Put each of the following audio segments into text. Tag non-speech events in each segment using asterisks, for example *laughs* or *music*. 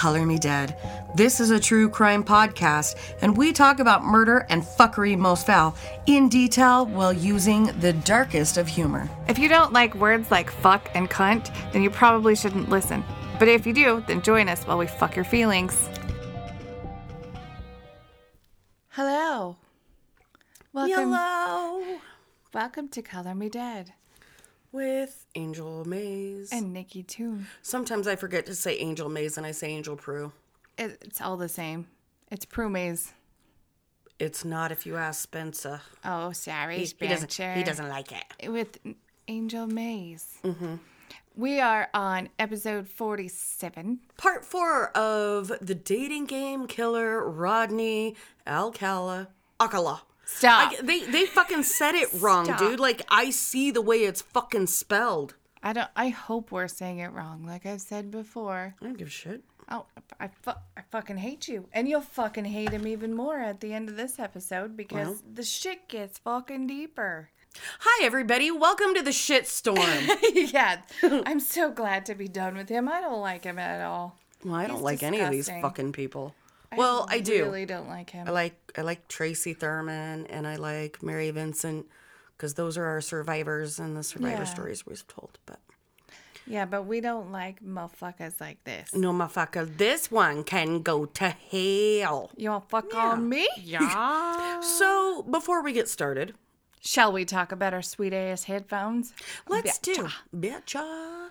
Welcome to Color Me Dead. This is a true crime podcast, and we talk about murder and fuckery most foul in detail while using the darkest of humor. If you don't like words like fuck and cunt, then you probably shouldn't listen. But if you do, then join us while we fuck your feelings. Hello. Welcome. Hello. Welcome to Color Me Dead. With Angel Maze. And Nikki too. Sometimes I forget to say Angel Maze and I say Angel Prue. It's all the same. It's Prue Maze. It's not if you ask Spencer. Oh, sorry, He, he doesn't. Spencer. He doesn't like it. With Angel Maze. Mm-hmm. We are on episode 47. Part four of the dating game killer Rodney Alcala. Alcala. Stop. I, they they fucking said it wrong, Stop. dude. Like I see the way it's fucking spelled. I don't. I hope we're saying it wrong, like I've said before. I don't give a shit. Oh, I, fu- I fucking hate you, and you'll fucking hate him even more at the end of this episode because Well. the shit gets fucking deeper. Hi everybody, welcome to the shit storm. *laughs* yeah, *laughs* I'm so glad to be done with him. I don't like him at all. well, I don't He's like any of these fucking people. Well, I do. I really don't like him. I like I like Tracy Thurman and I like Mary Vincent because those are our survivors and the survivor Yeah. stories we've told. But yeah, but we don't like motherfuckers like this. no, motherfucker, this one can go to hell. You want to fuck on me? *laughs* Yeah. So before we get started, Shall we talk about our sweet ass headphones? Let's do. Betcha.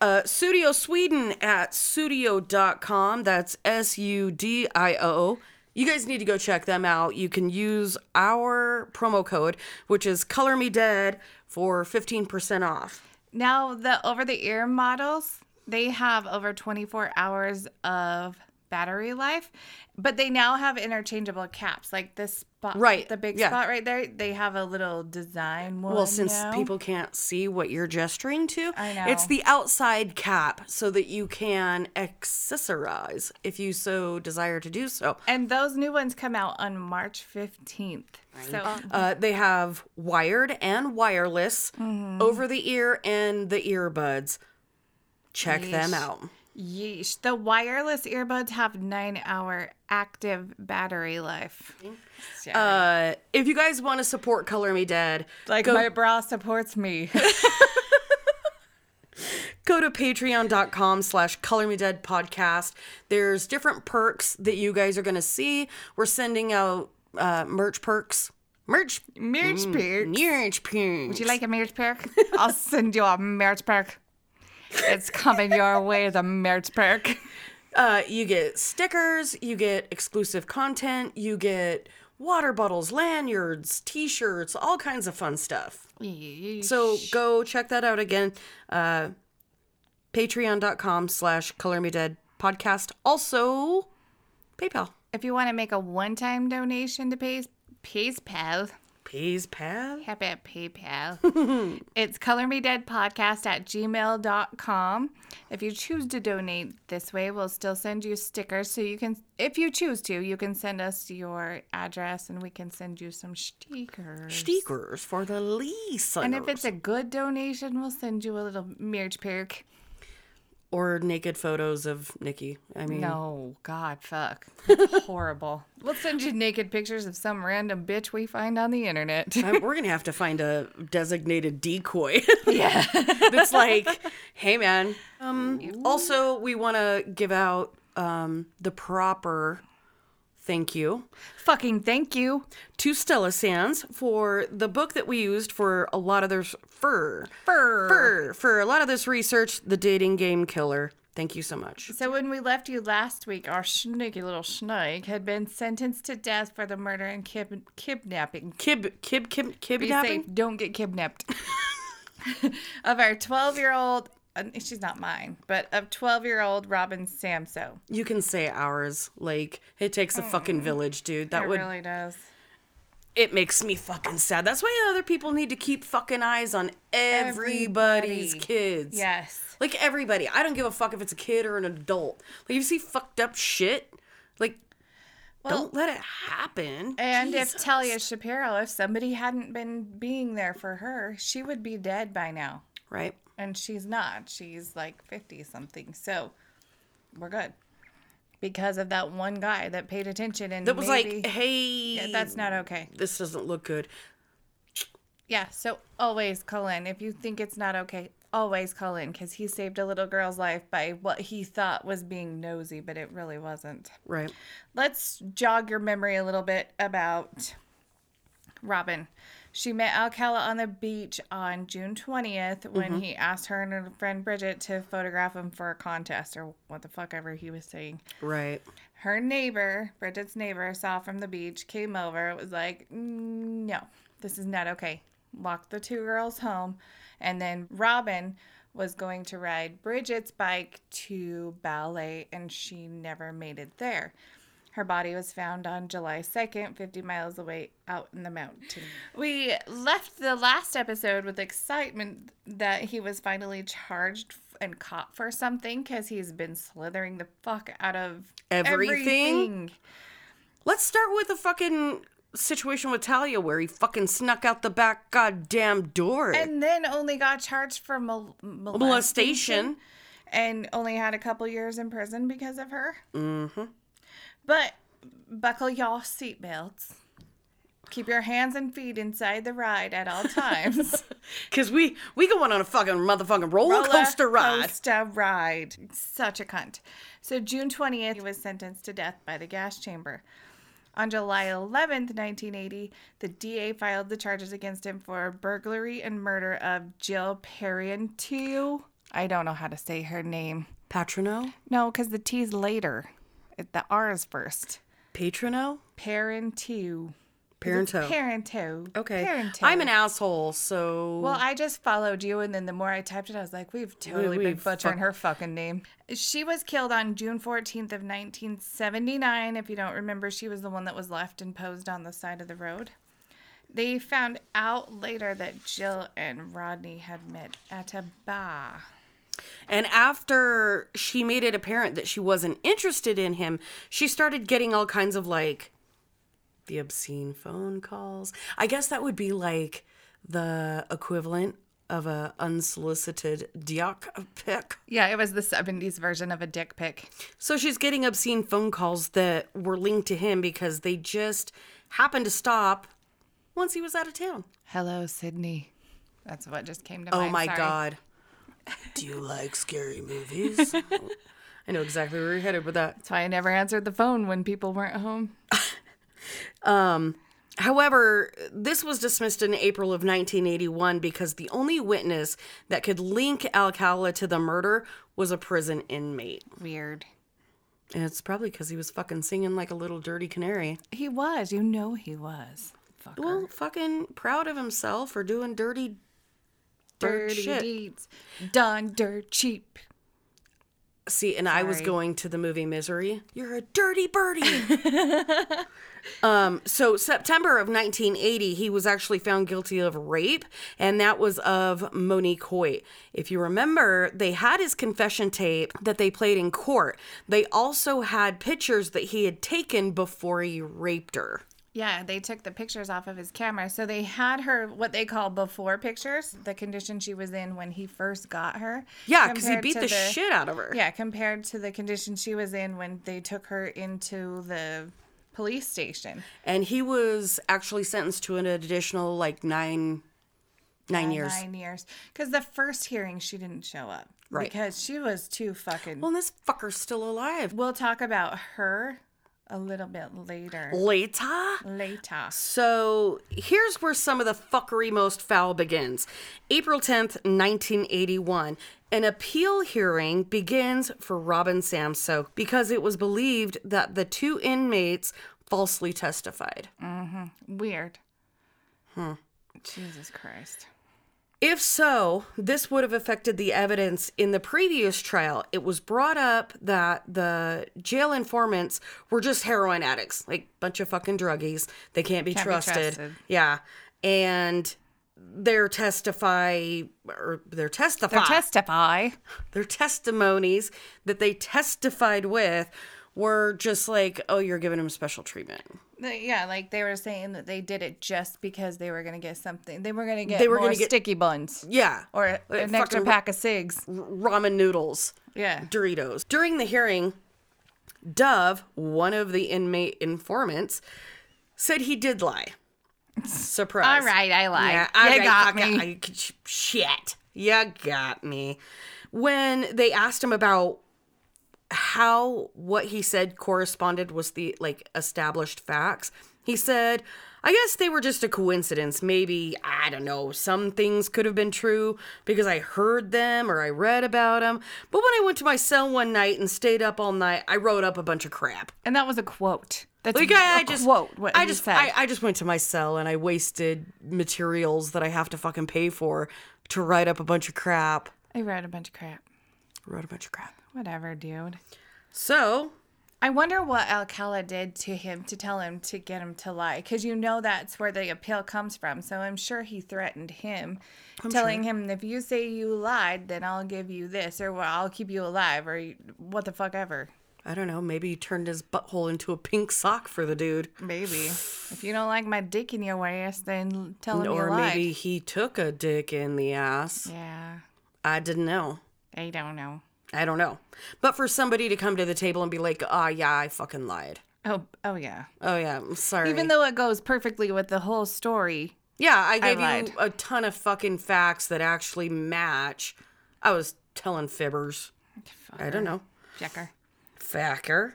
Uh, Sudio Sweden at sudio.com. That's S U D I O. You guys need to go check them out. You can use our promo code, which is Color Me Dead, for 15% off. Now, the over the ear models, they have over 24 hours of battery life, but they now have interchangeable caps. Like this spot, Right, The big yeah. spot right there, they have a little design one. Well, since now. people can't see what you're gesturing to, I know. it's the outside cap so that you can accessorize if you so desire to do so. And those new ones come out on March 15th. So, Uh, they have wired and wireless, Mm-hmm. over the ear and the earbuds. Check them out. Yeesh. The wireless earbuds have nine hour active battery life. Uh, if you guys want to support Color Me Dead, like go, my bra supports me. *laughs* *laughs* go to patreon.com slash color me dead podcast there's different perks that you guys are going to see we're sending out uh, merch perks merch Merch perks. merch perks Would you like a merch perk? I'll send you a merch perk. It's coming your way, the merch perk. uh, you get stickers you get exclusive content you get water bottles lanyards t-shirts all kinds of fun stuff. So go check that out again. Uh, patreon.com slash color me dead podcast. Also paypal. If you want to make a one-time donation to Pays PayPal, PayPal. how about PayPal? *laughs* it's Color Me Dead Podcast at gmail.com. If you choose to donate this way, we'll still send you stickers. So you can, if you choose to, you can send us your address and we can send you some stickers. Stickers for the listeners. And if it's a good donation, we'll send you a little merch perk. Or naked photos of Nikki. I mean, No, God, fuck. *laughs* Horrible. We'll send you naked pictures of some random bitch we find on the internet. We're gonna have to find a designated decoy. *laughs* yeah. That's like, hey man. Um. Also, we want to give out um the proper thank you Fucking thank you. to Stella Sands for the book that we used for a lot of their fur Fur. fur for a lot of this research. The dating game killer. Thank you so much. So when we left you last week, our sneaky little snake had been sentenced to death for the murder and kid- kidnapping. Kib kib kib Be kidnapping. safe. Don't get kidnapped. *laughs* of our 12 year old, uh, Uh, she's not mine, but of 12 year old Robin Samsoe. You can say ours. Like it takes a fucking village, dude. That It would really does. it makes me fucking sad. That's why other people need to keep fucking eyes on everybody's Everybody. kids. Yes. Like everybody. I don't give a fuck if it's a kid or an adult. Like if you see fucked up shit, like don't let it happen. And Jesus. if Talia Shapiro, if somebody hadn't been being there for her, she would be dead by now. right? And she's not. She's like 50 something. So we're good. Because of that one guy that paid attention and That was maybe- like, hey, Yeah, that's not okay. this doesn't look good. Yeah, so always call in. If you think it's not okay, always call in because he saved a little girl's life by what he thought was being nosy, but it really wasn't. Right. Let's jog your memory a little bit about Robin. She met Alcala on the beach on June 20th when he asked her and her friend Bridget to photograph him for a contest or what the fuck ever he was saying. Right. Her neighbor, Bridget's neighbor, saw from the beach, came over, was like, "Mm, no, this is not okay. Locked the two girls home. And then Robin was going to ride Bridget's bike to ballet, and she never made it there. Her body was found on July 2nd, 50 miles away out in the mountain. We left the last episode with excitement that he was finally charged and caught for something because he's been slithering the fuck out of Everything? everything. Let's start with the fucking situation with Talia where he fucking snuck out the back goddamn door. And then only got charged for mol- molestation Molestation. and only had a couple years in prison because of her. Mm-hmm. But buckle y'all seatbelts. Keep your hands and feet inside the ride at all times. *laughs* Because we, we going on a fucking motherfucking roller, coaster ride. Coaster ride. Such a cunt. So June 20th, he was sentenced to death by the gas chamber. On July 11th, 1980, the DA filed the charges against him for burglary and murder of Jill Parenteau. I don't know how to say her name. Patrono? No, because the T's later. It- The R is first. Patrono? Parenteau. Parento. Parento. Okay. Parento. I'm an asshole, so. Well, I just followed you, and then the more I typed it, I was like, "We've totally been we've butchering fuck- her fucking name." She was killed on June fourteenth of nineteen seventy nine. If you don't remember, she was the one that was left and posed on the side of the road. They found out later that Jill and Rodney had met at a bar. And after she made it apparent that she wasn't interested in him, she started getting all kinds of like the obscene phone calls. I guess that would be like the equivalent of a unsolicited dick pic. Yeah, it was the seventies version of a dick pic. So she's getting obscene phone calls that were linked to him because they just happened to stop once he was out of town. Hello, Sidney. That's what just came to Oh mind. Oh my sorry. god. Do you like scary movies? I know exactly where you're headed with that. That's why I never answered the phone when people weren't home. *laughs* Um, however, this was dismissed in April of 1981 because the only witness that could link Alcala to the murder was a prison inmate. Weird. And it's probably because he was fucking singing like a little dirty canary. He was. You know he was. Fucker. Well, fucking proud of himself for doing dirty, dirt dirty shit. deeds done dirt cheap. See, and I was Sorry. going to the movie Misery. You're a dirty birdie. *laughs* um, so September of 1980, he was actually found guilty of rape, and that was of Monique Hoyt. If you remember, they had his confession tape that they played in court. They also had pictures that he had taken before he raped her. Yeah, they took the pictures off of his camera. So they had her what they call before pictures, the condition she was in when he first got her. Yeah, because he beat to the, shit out of her. Yeah, compared to the condition she was in when they took her into the police station. And he was actually sentenced to an additional like nine, nine years. Nine years. Because the first hearing, she didn't show up. Right. Because she was too fucking. Well, and this fucker's still alive. we'll talk about her a little bit later. Later. Later. So here's where some of the fuckery most foul begins. April 10th, 1981. An appeal hearing begins for Robin Samsoe because it was believed that the two inmates falsely testified. Mm-hmm. Weird. Hmm. Jesus Christ. If so, this would have affected the evidence in the previous trial. It was brought up that the jail informants were just heroin addicts, like bunch of fucking druggies. They can't be, Can't be trusted. trusted. Yeah. And their testify or their testify Their testify. their testimonies that they testified with were just like, oh, you're giving him special treatment. Yeah, like they were saying that they did it just because they were gonna get something. They were gonna get They were more gonna get- sticky buns Yeah. or an extra pack of cigs. ramen noodles. Yeah. Doritos. During the hearing, Dove, one of the inmate informants, said he did lie. Surprise. All right, I lied. Yeah, you all right, got me. it. I- shit. You got me. When they asked him about how what he said corresponded was the like established facts, he said, I guess they were just a coincidence. Maybe, I don't know, some things could have been true because I heard them or I read about them. But when I went to my cell one night and stayed up all night, I wrote up a bunch of crap. And that was a quote. That's Like a I, I just quote. What I just said. I, I just went to my cell and I wasted materials that I have to fucking pay for to write up a bunch of crap. I wrote a bunch of crap. Wrote a bunch of crap. Whatever, dude. So I wonder what Alcala did to him to tell him to get him to lie, because you know that's where the appeal comes from. So I'm sure he threatened him, telling him if you say you lied, then I'll give you this, or well, I'll keep you alive, or what the fuck ever. I don't know. Maybe he turned his butthole into a pink sock for the dude, Maybe if you don't like my dick in your ass, then tell him or you lied. maybe he took a dick in the ass. Yeah, I didn't know. I don't know. I don't know. But for somebody to come to the table and be like, "Ah, yeah, I fucking lied." Oh, oh yeah. Oh yeah, I'm sorry. Even though it goes perfectly with the whole story. yeah, I gave lied. you a ton of fucking facts that actually match. I was telling fibbers. I don't know. Checker. Facker.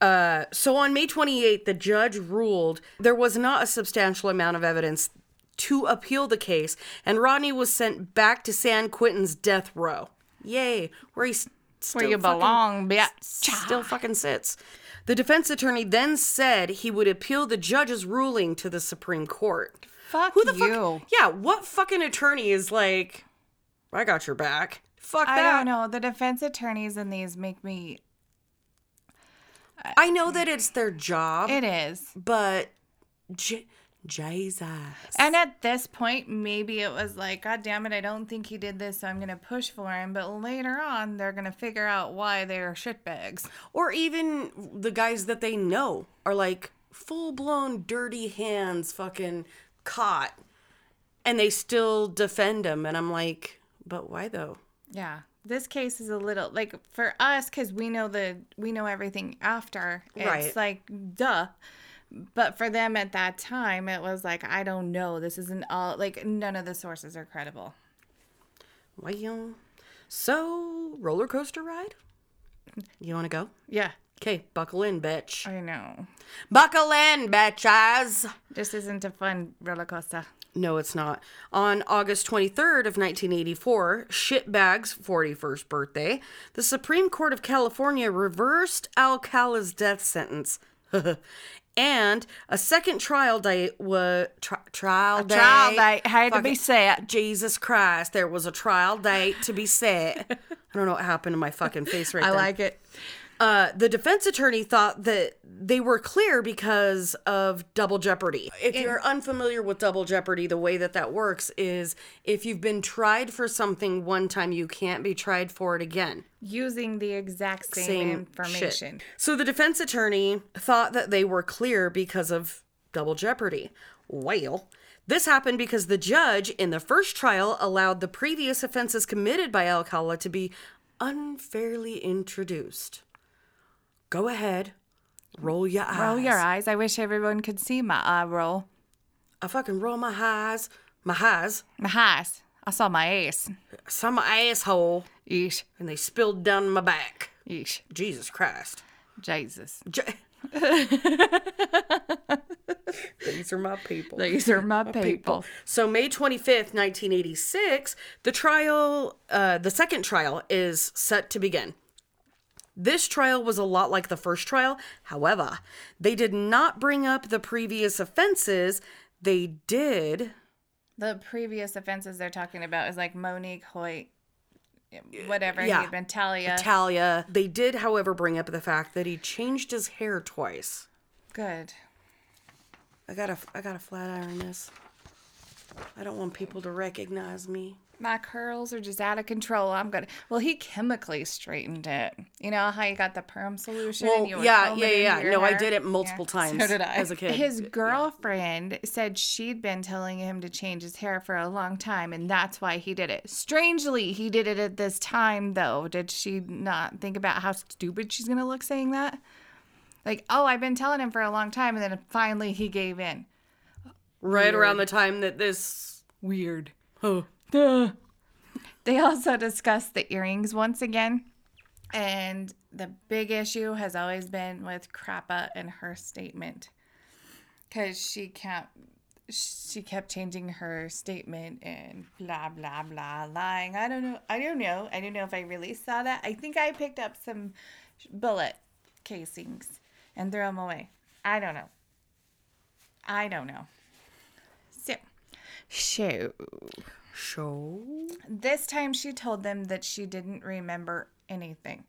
Uh, so on May 28th, the judge ruled there was not a substantial amount of evidence to appeal the case, and Rodney was sent back to San Quentin's death row. Yay, where he s- still Where you fucking- belong, bitch. Still fucking sits. The defense attorney then said he would appeal the judge's ruling to the Supreme Court. Fuck Who the you. fuck? Yeah, what fucking attorney is like, I got your back? Fuck I that. don't know. The defense attorneys in these make me. I know that it's their job. It is. But J- Jesus. And at this point, maybe it was like, God damn it, I don't think he did this, so I'm going to push for him. But later on, they're going to figure out why they're shitbags. Or even the guys that they know are like full blown dirty hands fucking caught. And they still defend him. And I'm like, but why though? Yeah. This case is a little like for us because we know the we know everything after. It's Right. like duh, but for them at that time, it was like I don't know. This isn't all like none of the sources are credible. Well, so roller coaster ride? You want to go? Yeah, Okay, buckle in, bitch. I know. Buckle in, bitches. This isn't a fun roller coaster. No, it's not. On August 23rd of 1984, Shitbag's 41st birthday, the Supreme Court of California reversed Alcala's death sentence. *laughs* and a second trial date was tri- trial date. Trial date had to Fucking- be set. Jesus Christ, there was a trial date to be set. *laughs* I don't know what happened to my fucking face right now. I there. like it. Uh, the defense attorney thought that they were clear because of double jeopardy. If you're unfamiliar with double jeopardy, the way that that works is if you've been tried for something one time, you can't be tried for it again. Using the exact same, Same information. shit. So the defense attorney thought that they were clear because of double jeopardy. Well, this happened because the judge in the first trial allowed the previous offenses committed by Alcala to be unfairly introduced. Go ahead, roll your eyes. Roll your eyes. I wish everyone could see my eye roll. I fucking roll my eyes, my eyes, My eyes. I saw my ass. saw my asshole, Yeesh. and they spilled down my back. Yeesh. Jesus Christ. Jesus. *laughs* These are my people. These are my people. So May 25th, 1986, the trial, uh, the second trial is set to begin. This trial was a lot like the first trial. However, they did not bring up the previous offenses. They did. The previous offenses they're talking about is like Monique Hoyt, whatever. Yeah. He'd been Talia. Talia. They did, however, bring up the fact that he changed his hair twice. Good. I gotta, I gotta flat iron this. I don't want people to recognize me. My curls are just out of control. I'm gonna. Well, he chemically straightened it. You know how you got the perm solution. Well, yeah, yeah, yeah. No, I did it multiple Yeah, times So did I. as a kid. His girlfriend said she'd been telling him to change his hair for a long time, and that's why he did it. Strangely, he did it at this time, though. Did she not think about how stupid she's gonna look saying that? Like, oh, I've been telling him for a long time, and then finally he gave in. Right around the time that this Weird. oh, They also discussed the earrings once again. And the big issue has always been with Crappa and her statement. Because she kept, she kept changing her statement and blah, blah, blah, lying. I don't know. I don't know. I don't know if I really saw that. I think I picked up some bullet casings and threw them away. I don't know. I don't know. So show. this time she told them that she didn't remember anything.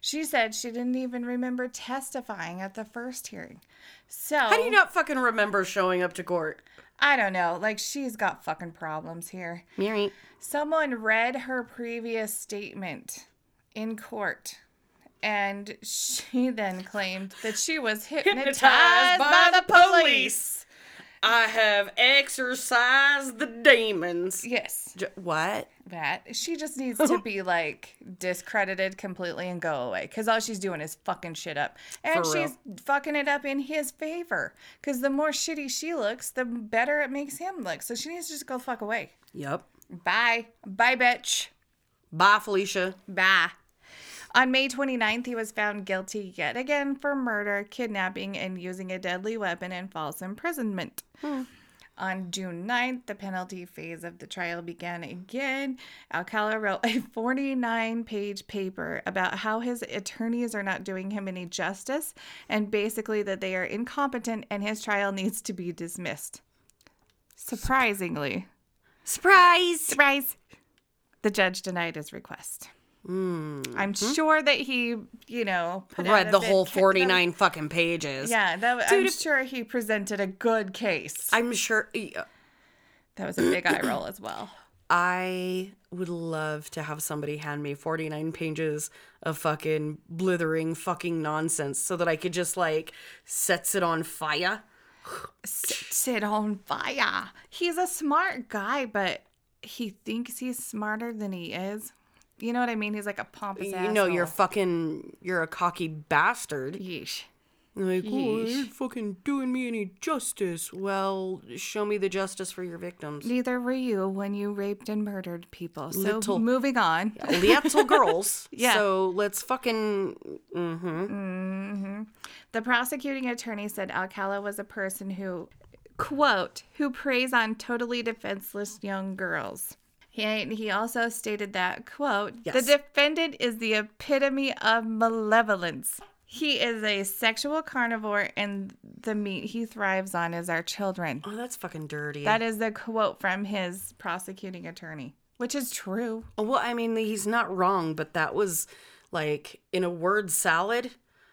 She said she didn't even remember testifying at the first hearing. So How do you not fucking remember showing up to court? I don't know. Like she's got fucking problems here. Mary. Someone read her previous statement in court. And she then claimed that she was hypnotized, by, the police. I have exorcised the demons. Yes. J- what? that. She just needs to be *laughs* like discredited completely and go away because all she's doing is fucking shit up. And she's fucking it up in his favor because the more shitty she looks, the better it makes him look. So she needs to just go fuck away. Yep. Bye. Bye, bitch. Bye, Felicia. Bye. On May 29th, he was found guilty yet again for murder, kidnapping, and using a deadly weapon and false imprisonment. Hmm. On June 9th, the penalty phase of the trial began again. Alcala wrote a 49 page paper about how his attorneys are not doing him any justice and basically that they are incompetent and his trial needs to be dismissed. Surprisingly, Surprise! surprise, the judge denied his request. I'm mm-hmm. sure that he, you know, Read the whole kept 49 fucking pages. Yeah, that, I'm sure he presented a good case. I'm sure. yeah. Uh, that was a big eye roll as well. *clears throat* I would love to have somebody hand me 49 pages of fucking blithering fucking nonsense so that I could just like sets it on fire. Sets it on fire. He's a smart guy, but he thinks he's smarter than he is. You know what I mean? He's like a pompous ass. You know, you're fucking, you're a cocky bastard. Yeesh. Like, oh, you Yeesh. ain't fucking doing me any justice. Well, show me the justice for your victims. Neither were you when you raped and murdered people. So Little- moving on. Little girls. *laughs* Yeah. So let's fucking. Mm-hmm. Mm-hmm. The prosecuting attorney said Alcala was a person who, quote, who preys on totally defenseless young girls. He, he also stated that, quote, the defendant is the epitome of malevolence. He is a sexual carnivore, and the meat he thrives on is our children. Oh, that's fucking dirty. That is the quote from his prosecuting attorney, which is true. Well, I mean, he's not wrong, but that was like in a word salad.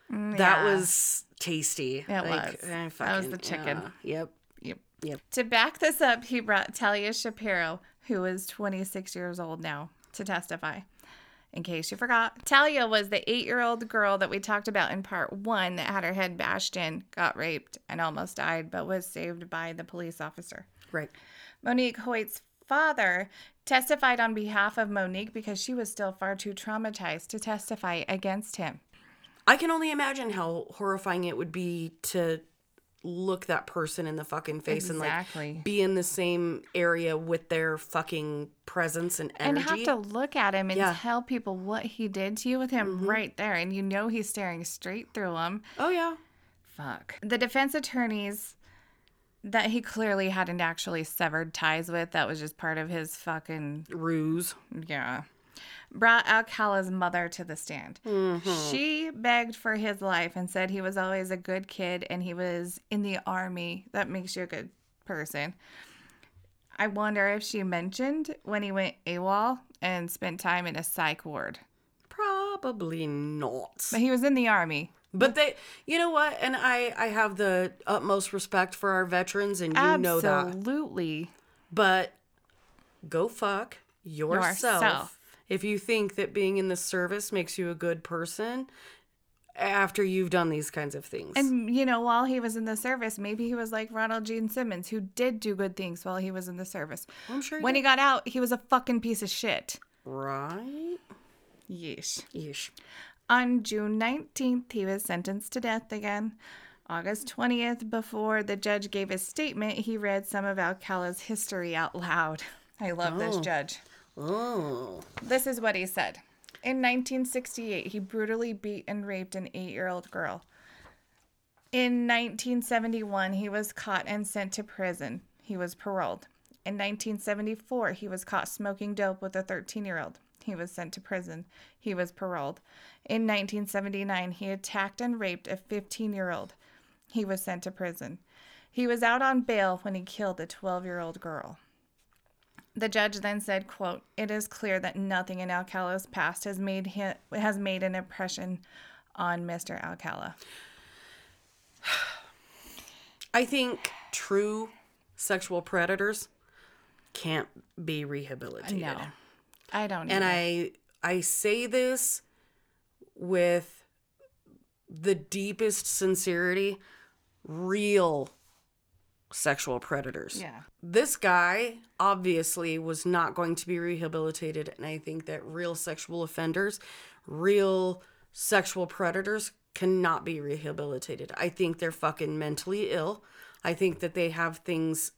That Mm, yeah. was tasty. It Like, was. eh, That was the chicken. Yep. Yep. Yep. To back this up, he brought Talia Shapiro, who is 26 years old now, to testify. In case you forgot, Talia was the eight year old girl that we talked about in part one that had her head bashed in, got raped, and almost died, but was saved by the police officer. Right. Monique Hoyt's father testified on behalf of Monique because she was still far too traumatized to testify against him. I can only imagine how horrifying it would be to look that person in the fucking face Exactly. and like be in the same area with their fucking presence and energy. and have to look at him and Yeah. Mm-hmm. tell people what he did to you with him right there and you know he's staring straight through him oh yeah. fuck the defense attorneys that he clearly hadn't actually severed ties with that was just part of his fucking Ruse. yeah brought Alcala's mother to the stand. Mm-hmm. She begged for his life and said he was always a good kid and he was in the army. That makes you a good person. I wonder if she mentioned when he went AWOL and spent time in a psych ward. Probably not. But he was in the army. But they, you know what? And I, I have the utmost respect for our veterans, and you know that. Absolutely. But go fuck yourself, Yourself. If you think that being in the service makes you a good person after you've done these kinds of things. And you know, while he was in the service, maybe he was like Ronald Gene Simmons, who did do good things while he was in the service. I'm sure he when did. he got out, he was a fucking piece of shit. right? Yeesh. Yeesh. On June 19th, he was sentenced to death again. August 20th, before the judge gave his statement, he read some of Alcala's history out loud. *laughs* I love this Oh. judge. Oh. This is what he said. In 1968, he brutally beat and raped an eight year old girl. In 1971, he was caught and sent to prison. He was paroled. In 1974, he was caught smoking dope with a 13 year old. He was sent to prison. He was paroled. In 1979, he attacked and raped a 15 year old. He was sent to prison. He was out on bail when he killed a 12 year old girl. The judge then said, quote, It is clear that nothing in Alcala's past has made him, has made an impression on Mr. Alcala. I think true sexual predators can't be rehabilitated. No. I don't know. And either. I I say this with the deepest sincerity, real sexual predators. Yeah. This guy obviously was not going to be rehabilitated and I think that real sexual offenders, real sexual predators cannot be rehabilitated. I think they're fucking mentally ill. I think that they have things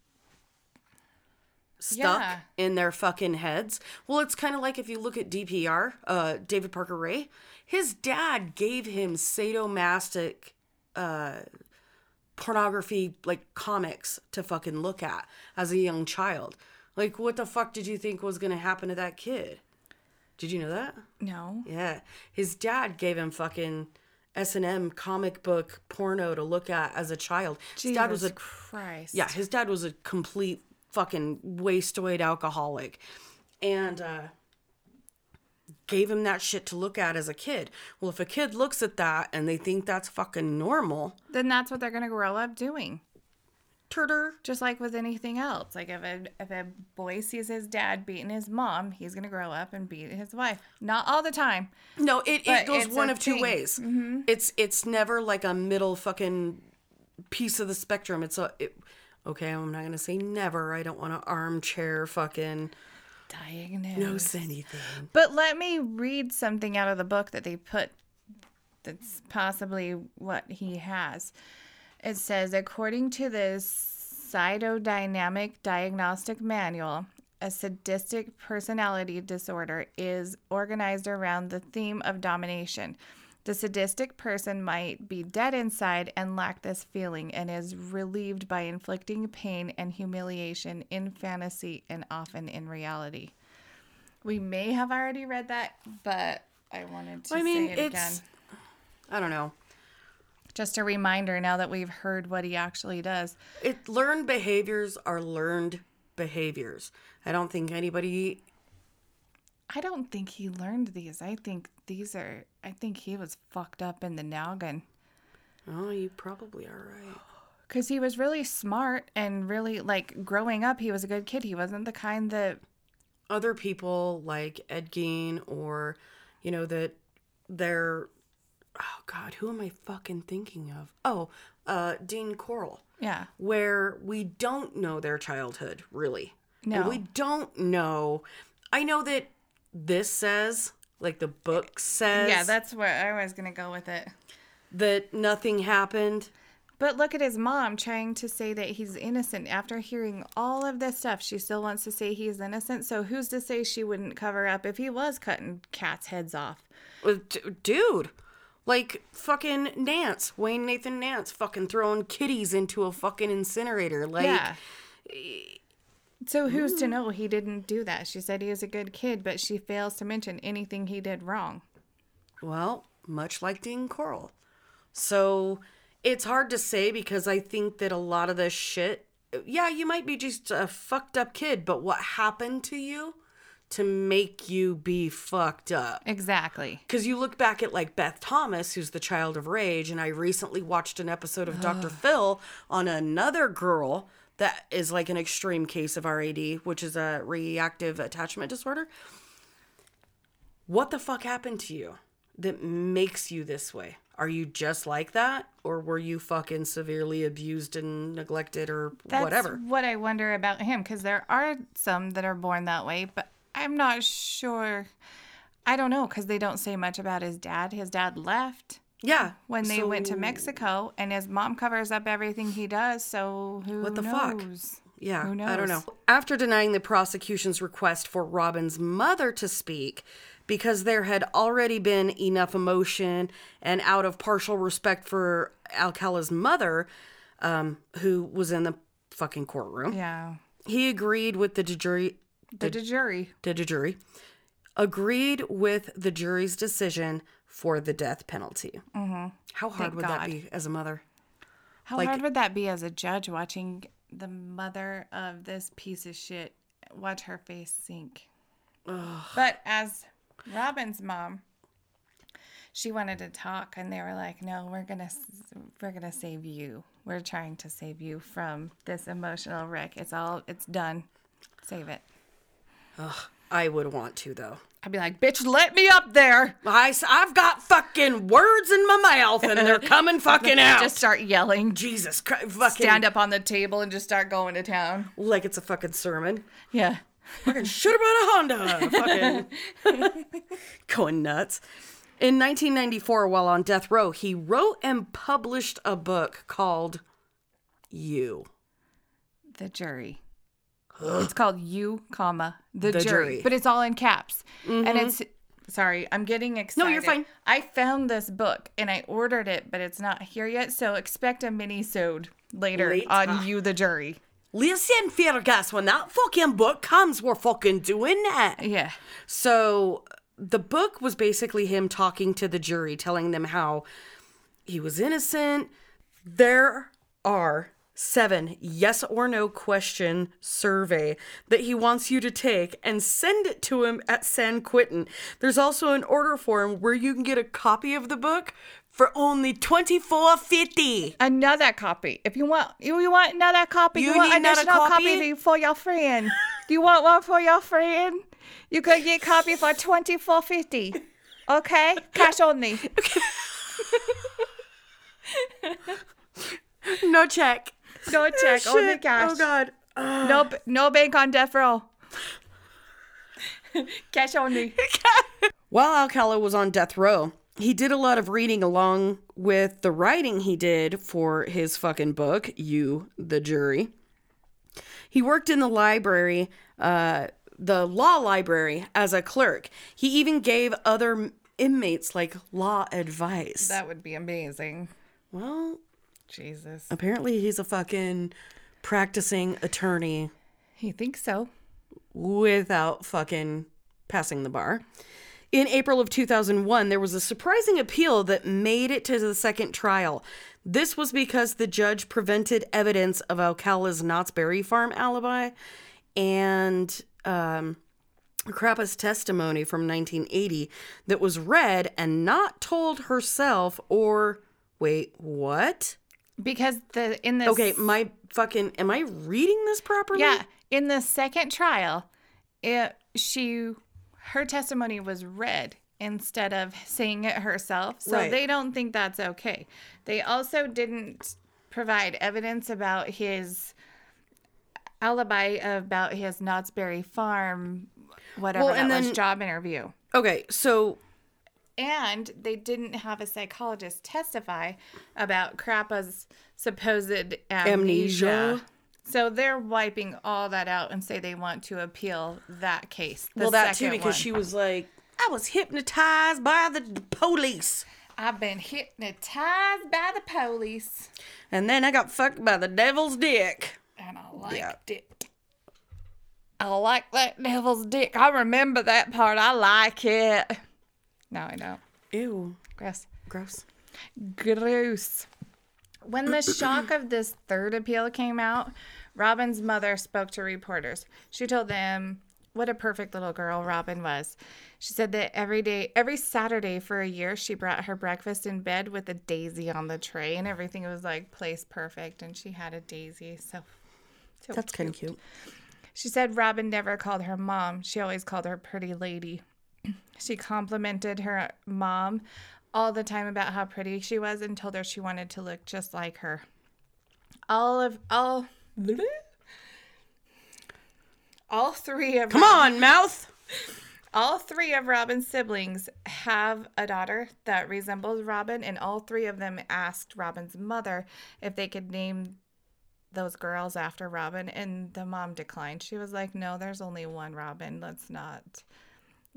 stuck Yeah. in their fucking heads. Well, it's kind of like if you look at DPR, uh, David Parker Ray, his dad gave him sadomastic uh, pornography, like comics, to fucking look at as a young child. Like, what the fuck did you think was going to happen to that kid? Did you know that? No. Yeah, his dad gave him fucking S and M comic book porno to look at as a child. His dad was a Christ. yeah, his dad was a complete fucking wastoid alcoholic. And uh gave him that shit to look at as a kid. Well, if a kid looks at that and they think that's fucking normal, Then that's what they're going to grow up doing. turter, Just like with anything else. Like if a, if a boy sees his dad beating his mom, he's going to grow up and beat his wife. Not all the time. No, it, it goes one of two thing. ways. Mm-hmm. It's it's never like a middle fucking piece of the spectrum. It's a it, okay. I'm not gonna say never. I don't want to armchair fucking Diagnose. knows anything. But let me read something out of the book that they put that's possibly what he has. It says, according to the Psychodynamic Diagnostic Manual, a sadistic personality disorder is organized around the theme of domination. The sadistic person might be dead inside and lack this feeling and is relieved by inflicting pain and humiliation in fantasy and often in reality. We may have already read that, but I wanted to I mean, say it again. I don't know. Just a reminder now that we've heard what he actually does. It learned behaviors are learned behaviors. I don't think anybody I don't think he learned these. I think these are, I think he was fucked up in the noggin. Oh, you probably are right. *gasps* Because he was really smart and really, like, growing up, he was a good kid. He wasn't the kind that, Other people like Ed Gein or you know that they're oh god, who am I fucking thinking of? Oh, uh Dean Corll. yeah. where we don't know their childhood really. No. And we don't know. I know that this says, like the book says, Yeah, that's where I was going to go with it. that nothing happened. But look at his mom trying to say that he's innocent. After hearing all of this stuff, she still wants to say he's innocent. So who's to say she wouldn't cover up if he was cutting cats' heads off? Dude, like fucking Nance, Wayne Nathan Nance, fucking throwing kitties into a fucking incinerator. Like, yeah. Eh, So who's to mm. know he didn't do that? She said he was a good kid, but she fails to mention anything he did wrong. Well, much like Dean Corll. So it's hard to say because I think that a lot of this shit, yeah, you might be just a fucked up kid, but what happened to you to make you be fucked up? Exactly. Because you look back at like Beth Thomas, who's the child of rage, and I recently watched an episode of Dr. Phil on another girl that is like an extreme case of RAD, which is a reactive attachment disorder. What the fuck happened to you that makes you this way? Are you just like that? Or were you fucking severely abused and neglected or That's whatever? what I wonder about him because there are some that are born that way, but I'm not sure. I don't know because they don't say much about his dad. His dad left Yeah. when they went to Mexico, and his mom covers up everything he does. So who What the fuck? Yeah, Who I don't know. After denying the prosecution's request for Robin's mother to speak, because there had already been enough emotion and out of partial respect for Alcala's mother, um, who was in the fucking courtroom, Yeah, he agreed with the jury. the, jury. The jury agreed with the jury's decision for the death penalty. Mm-hmm. How hard Thank would that be as a mother? How Like- hard would that be as a judge watching the mother of this piece of shit watch her face sink? But as Robin's mom, she wanted to talk, and they were like, "No, we're gonna, we're gonna save you. We're trying to save you from this emotional wreck. It's all, it's done. Save it." I would want to though. I'd be like, "Bitch, let me up there." I, I've got fucking words in my mouth and they're coming fucking *laughs* out. Just start yelling. Jesus Christ, fucking Stand up on the table and just start going to town. like it's a fucking sermon. Yeah. Fucking should have brought a Honda. Fucking *laughs* going nuts. In 1994, while on death row, he wrote and published a book called You. The jury. It's called you, comma the, The jury. jury. Mm-hmm. but it's all in caps, and it's. Sorry, I'm getting excited. No, you're fine. I found this book and I ordered it, but it's not here yet. So expect a mini-sode later, Later. on you, the jury. Listen, Fergus, when that fucking book comes, we're fucking doing that. Yeah. So the book was basically him talking to the jury, telling them how he was innocent. There are seven yes or no question survey that he wants you to take and send it to him at San Quentin. There's also an order form where you can get a copy of the book for only twenty four fifty. Another copy. If you want, you, you want another copy. You You, want another copy? copy for your friend. Do you want one for your friend? You can get a copy for twenty four fifty. Okay, cash only. *laughs* No check. No check, only Shit. cash. Oh god. No, b- no bank on death row. *laughs* Cash only. *laughs* While Alcala was on death row, he did a lot of reading along with the writing he did for his fucking book, You, the Jury. He worked in the library, uh, the law library, as a clerk. He even gave other inmates like law advice. That would be amazing. well, Jesus. apparently he's a fucking practicing attorney You think so? without fucking passing the bar. In April of 2001, there was a surprising appeal that made it to the second trial. This was because the judge prevented evidence of Alcala's Knott's Berry Farm alibi and um, Crappa's testimony from 1980 that was read and not told herself or. Wait, what? Because the in this Okay, my fucking. Am I reading this properly? yeah in the second trial, it she her testimony was read instead of saying it herself. So Right. they don't think that's okay. They also didn't provide evidence about his alibi about his Knott's Berry Farm, whatever Well, that and was job interview. Okay, so And they didn't have a psychologist testify about Crappa's supposed amnesia. Amnesia. So they're wiping all that out and say they want to appeal that case. the well, that too, because one. she was like, I was hypnotized by the police. I've been hypnotized by the police, And then I got fucked by the devil's dick. and I liked Yeah. it. I like that devil's dick. I remember that part. I like it. No, I don't. Ew. Gross. Gross. Gross. When the shock of this third appeal came out, Robin's mother spoke to reporters. She told them what a perfect little girl Robin was. She said that every day, every Saturday for a year, she brought her breakfast in bed with a daisy on the tray, and everything was like placed perfect, and she had a daisy. So So That's kind of cute. She said Robin never called her mom. She always called her pretty lady. She complimented her mom all the time about how pretty she was and told her she wanted to look just like her. All of all all three of Come on, mouth. all three of Robin's siblings have a daughter that resembles Robin, and all three of them asked Robin's mother if they could name those girls after Robin, and the mom declined. She was like, "No, there's only one Robin. Let's not,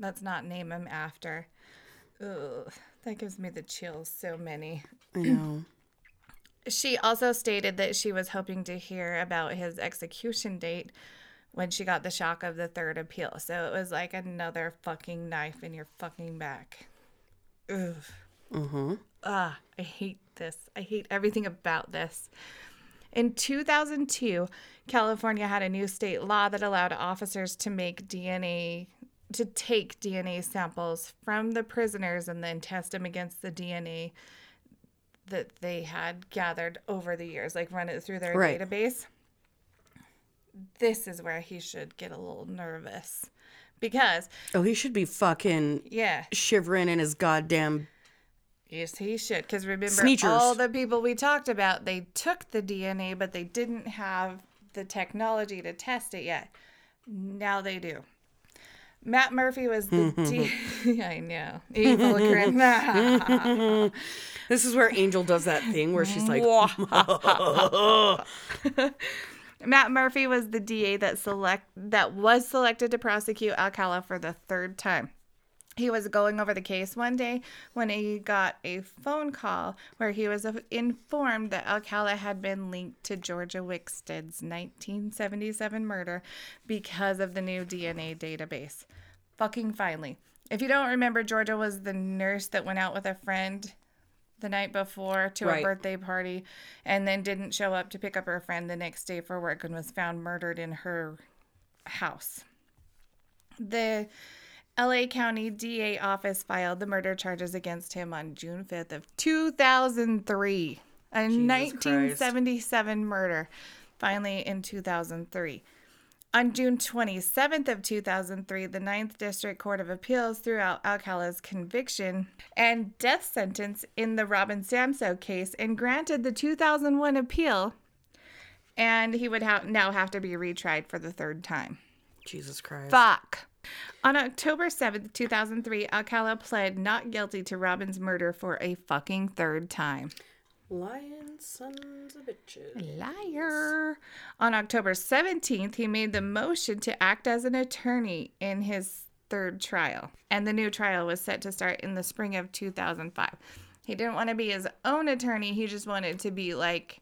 let's not name him after." Ugh, that gives me the chills. So many. I know. *clears throat* She also stated that she was hoping to hear about his execution date when she got the shock of the third appeal. So it was like another fucking knife in your fucking back. Ugh. Mm-hmm. Ah, I hate this. I hate everything about this. In 2002, California had a new state law that allowed officers to make DNA to take DNA samples from the prisoners and then test them against the DNA that they had gathered over the years, like run it through their Right. database. This is where he should get a little nervous because, Oh, he should be fucking yeah, shivering in his goddamn. Yes, he should. Because remember, Sneechers. all the people we talked about, they took the DNA, but they didn't have the technology to test it yet. Now they do. Matt Murphy was the *laughs* D- *laughs* I know evil grin. *laughs* This is where Angel does that thing where she's like, Matt Murphy was the DA that select that was selected to prosecute Alcala for the third time. He was going over the case one day when he got a phone call where he was uh, informed that Alcala had been linked to Georgia Wickstead's 1977 murder because of the new DNA database. Fucking finally. If you don't remember, Georgia was the nurse that went out with a friend the night before to Right. a birthday party and then didn't show up to pick up her friend the next day for work and was found murdered in her house. The LA County DA office filed the murder charges against him on June 5th of 2003. A 1977 murder, finally in 2003. On June 27th of 2003, the Ninth District Court of Appeals threw out Alcala's conviction and death sentence in the Robin Samsoe case and granted the 2001 appeal, and he would ha- now have to be retried for the third time. Jesus Christ. Fuck. On October 7th, 2003, Alcala pled not guilty to Robin's murder for a fucking third time. Lion sons of bitches. Liar. On October 17th, he made the motion to act as an attorney in his third trial, and the new trial was set to start in the spring of 2005. He didn't want to be his own attorney, he just wanted to be like,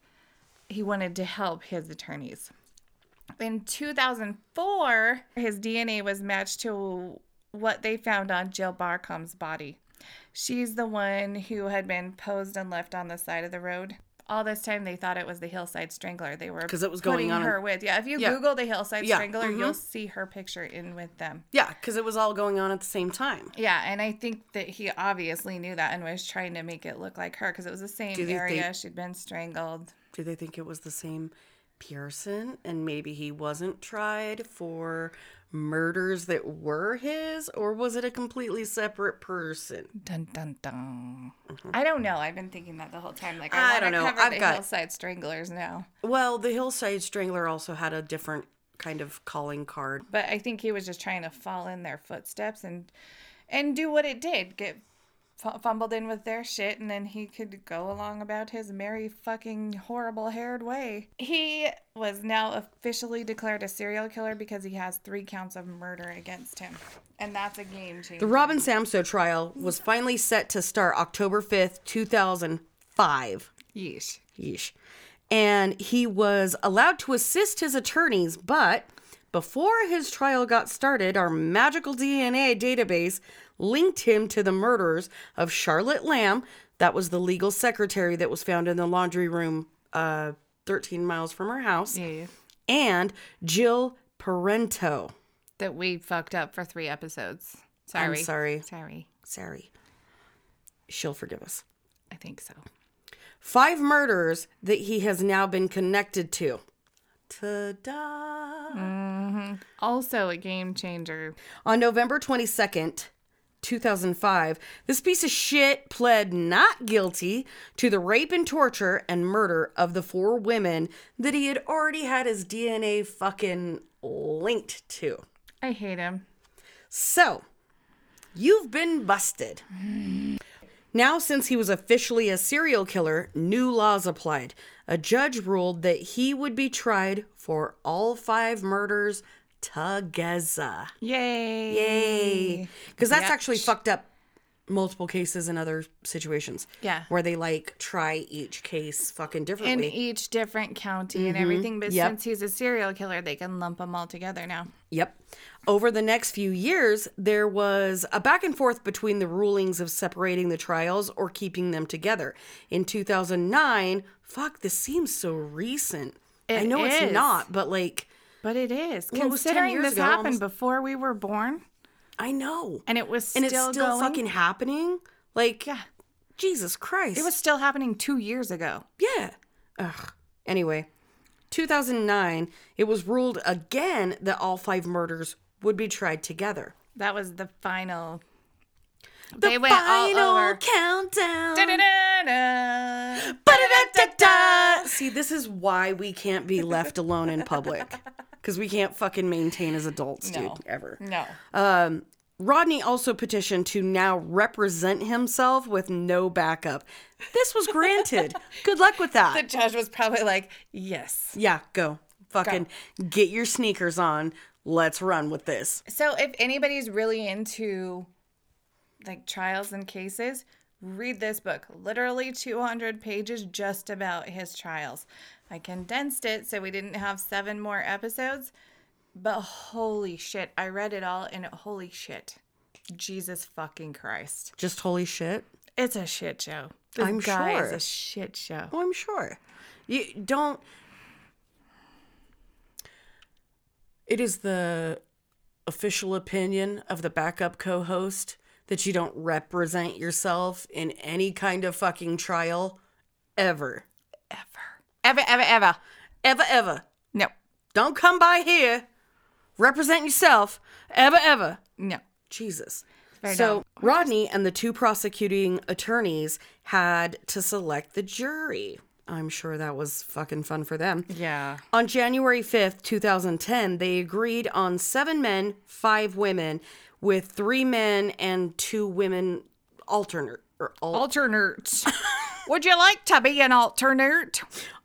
he wanted to help his attorneys. In 2004, his DNA was matched to what they found on Jill Barcombe's body. She's the one who had been posed and left on the side of the road. All this time, they thought it was the Hillside Strangler. They were because it was going on in- her with. Yeah, if you Yeah. Google the Hillside Yeah, Strangler, mhm. you'll see her picture in with them. Yeah, because it was all going on at the same time. Yeah, and I think that he obviously knew that and was trying to make it look like her because it was the same you think area. She'd been strangled. Do they think it was the same person and maybe he wasn't tried for murders that were his or was it a completely separate person? Dun dun dun. I don't know. I've been thinking that the whole time. Like I, Mm-hmm. I don't know. cover I've the got- Hillside Stranglers now, Well, the Hillside Strangler also had a different kind of calling card. but I think he was just trying to fall in their footsteps and and do what it did. Get fu- fumbled in with their shit, and then he could go along about his merry fucking horrible haired way. He was now officially declared a serial killer because he has three counts of murder against him, and that's a game changer. The Robin Samsoe trial was finally set to start October 5th, 2005. Yeesh. Yeesh. And he was allowed to assist his attorneys, but before his trial got started, our magical DNA database linked him to the murders of Charlotte Lamb, that was the legal secretary that was found in the laundry room uh, 13 miles from her house, Yeah. and Jill Parenteau. That we fucked up for three episodes. Sorry. I'm sorry. Sorry. Sorry. She'll forgive us. I think so. Five murders that he has now been connected to. to die. Also a game changer. On November 22nd, 2005, this piece of shit pled not guilty to the rape and torture and murder of the four women that he had already had his DNA fucking linked to. I hate him. So, you've been busted. Now, since he was officially a serial killer, new laws applied. A judge ruled that he would be tried for all five murders together. Yay. Yay. Because that's Yep. actually fucked up multiple cases in other situations. Yeah. Where they like try each case fucking differently. In each different county and everything, but Mm-hmm. Yep. since he's a serial killer, they can lump them all together now. Yep. Over the next few years, there was a back and forth between the rulings of separating the trials or keeping them together. In 2009, fuck, this seems so recent. I know is. it's not, but like, But it is. Well, it was 10 Considering years this ago, happened almost- before we were born I know. and it was And still, it's still going. fucking happening. Like, yeah. Jesus Christ. It was still happening two years ago. Yeah. Ugh. Anyway, 2009, it was ruled again that all five murders would be tried together. That was the final. The they went final all over. countdown. Da-da-da-da. Ba-da-da-da-da. See, this is why we can't be left alone in public. *laughs* Because we can't fucking maintain as adults, dude, ever. No. Um, Rodney also petitioned to now represent himself with no backup. This was granted. *laughs* Good luck with that. the judge was probably like, yes. Yeah, go. Fucking get your sneakers on. Let's run with this. So if anybody's really into like trials and cases, read this book. Literally 200 pages just about his trials. I condensed it so we didn't have seven more episodes, but holy shit, I read it all and holy shit. Jesus fucking Christ. Just holy shit. It's a shit show. This I'm guy is sure. a shit show. Oh, I'm sure. You don't. It is the official opinion of the backup co host that you don't represent yourself in any kind of fucking trial ever. Ever. Ever, ever, ever. Ever, ever. No. Don't come by here. Represent yourself. Ever, ever. No. Jesus. Very so dumb. Rodney and the two prosecuting attorneys had to select the jury. I'm sure that was fucking fun for them. Yeah. On January 5th, 2010, they agreed on seven men, five women, with three men and two women alternate or al- Alternate. *laughs* Would you like to be an alternate?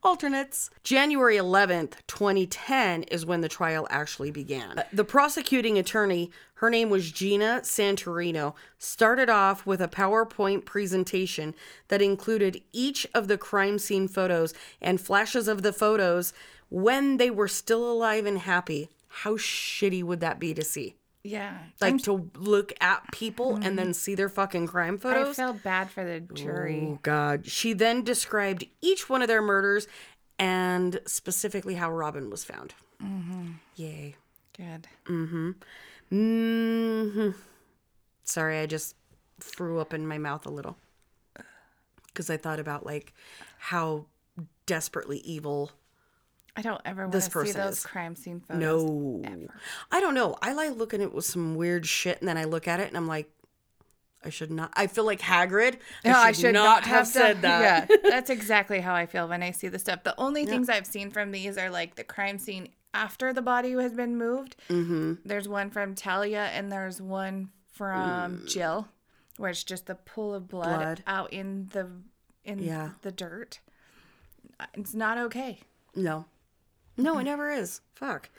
alternates. January 11th, 2010 is when the trial actually began. Uh, the prosecuting attorney, her name was Gina Santorino, started off with a PowerPoint presentation that included each of the crime scene photos and flashes of the photos when they were still alive and happy. How shitty would that be to see? Yeah. Like to look at people and then see their fucking crime photos. I felt bad for the jury. Oh, God. She then described each one of their murders and specifically how Robin was found. Mm-hmm. Yay. Good. Mm-hmm. Sorry, I just threw up in my mouth a little because I thought about like how desperately evil. I don't ever want to see those is- crime scene photos. No, ever. I don't know. I like looking at it with some weird shit, and then I look at it and I'm like, I should not. I feel like Hagrid. No, I, should not, have said that. *laughs* Yeah, that's *laughs* exactly how I feel when I see the stuff. The only things I've seen from these are like the crime scene after the body has been moved. Mm-hmm. There's one from Talia, and there's one from Jill, where it's just the pool of blood, Blood. out in the in Yeah. the dirt. It's not okay. No. No, it never is. Fuck.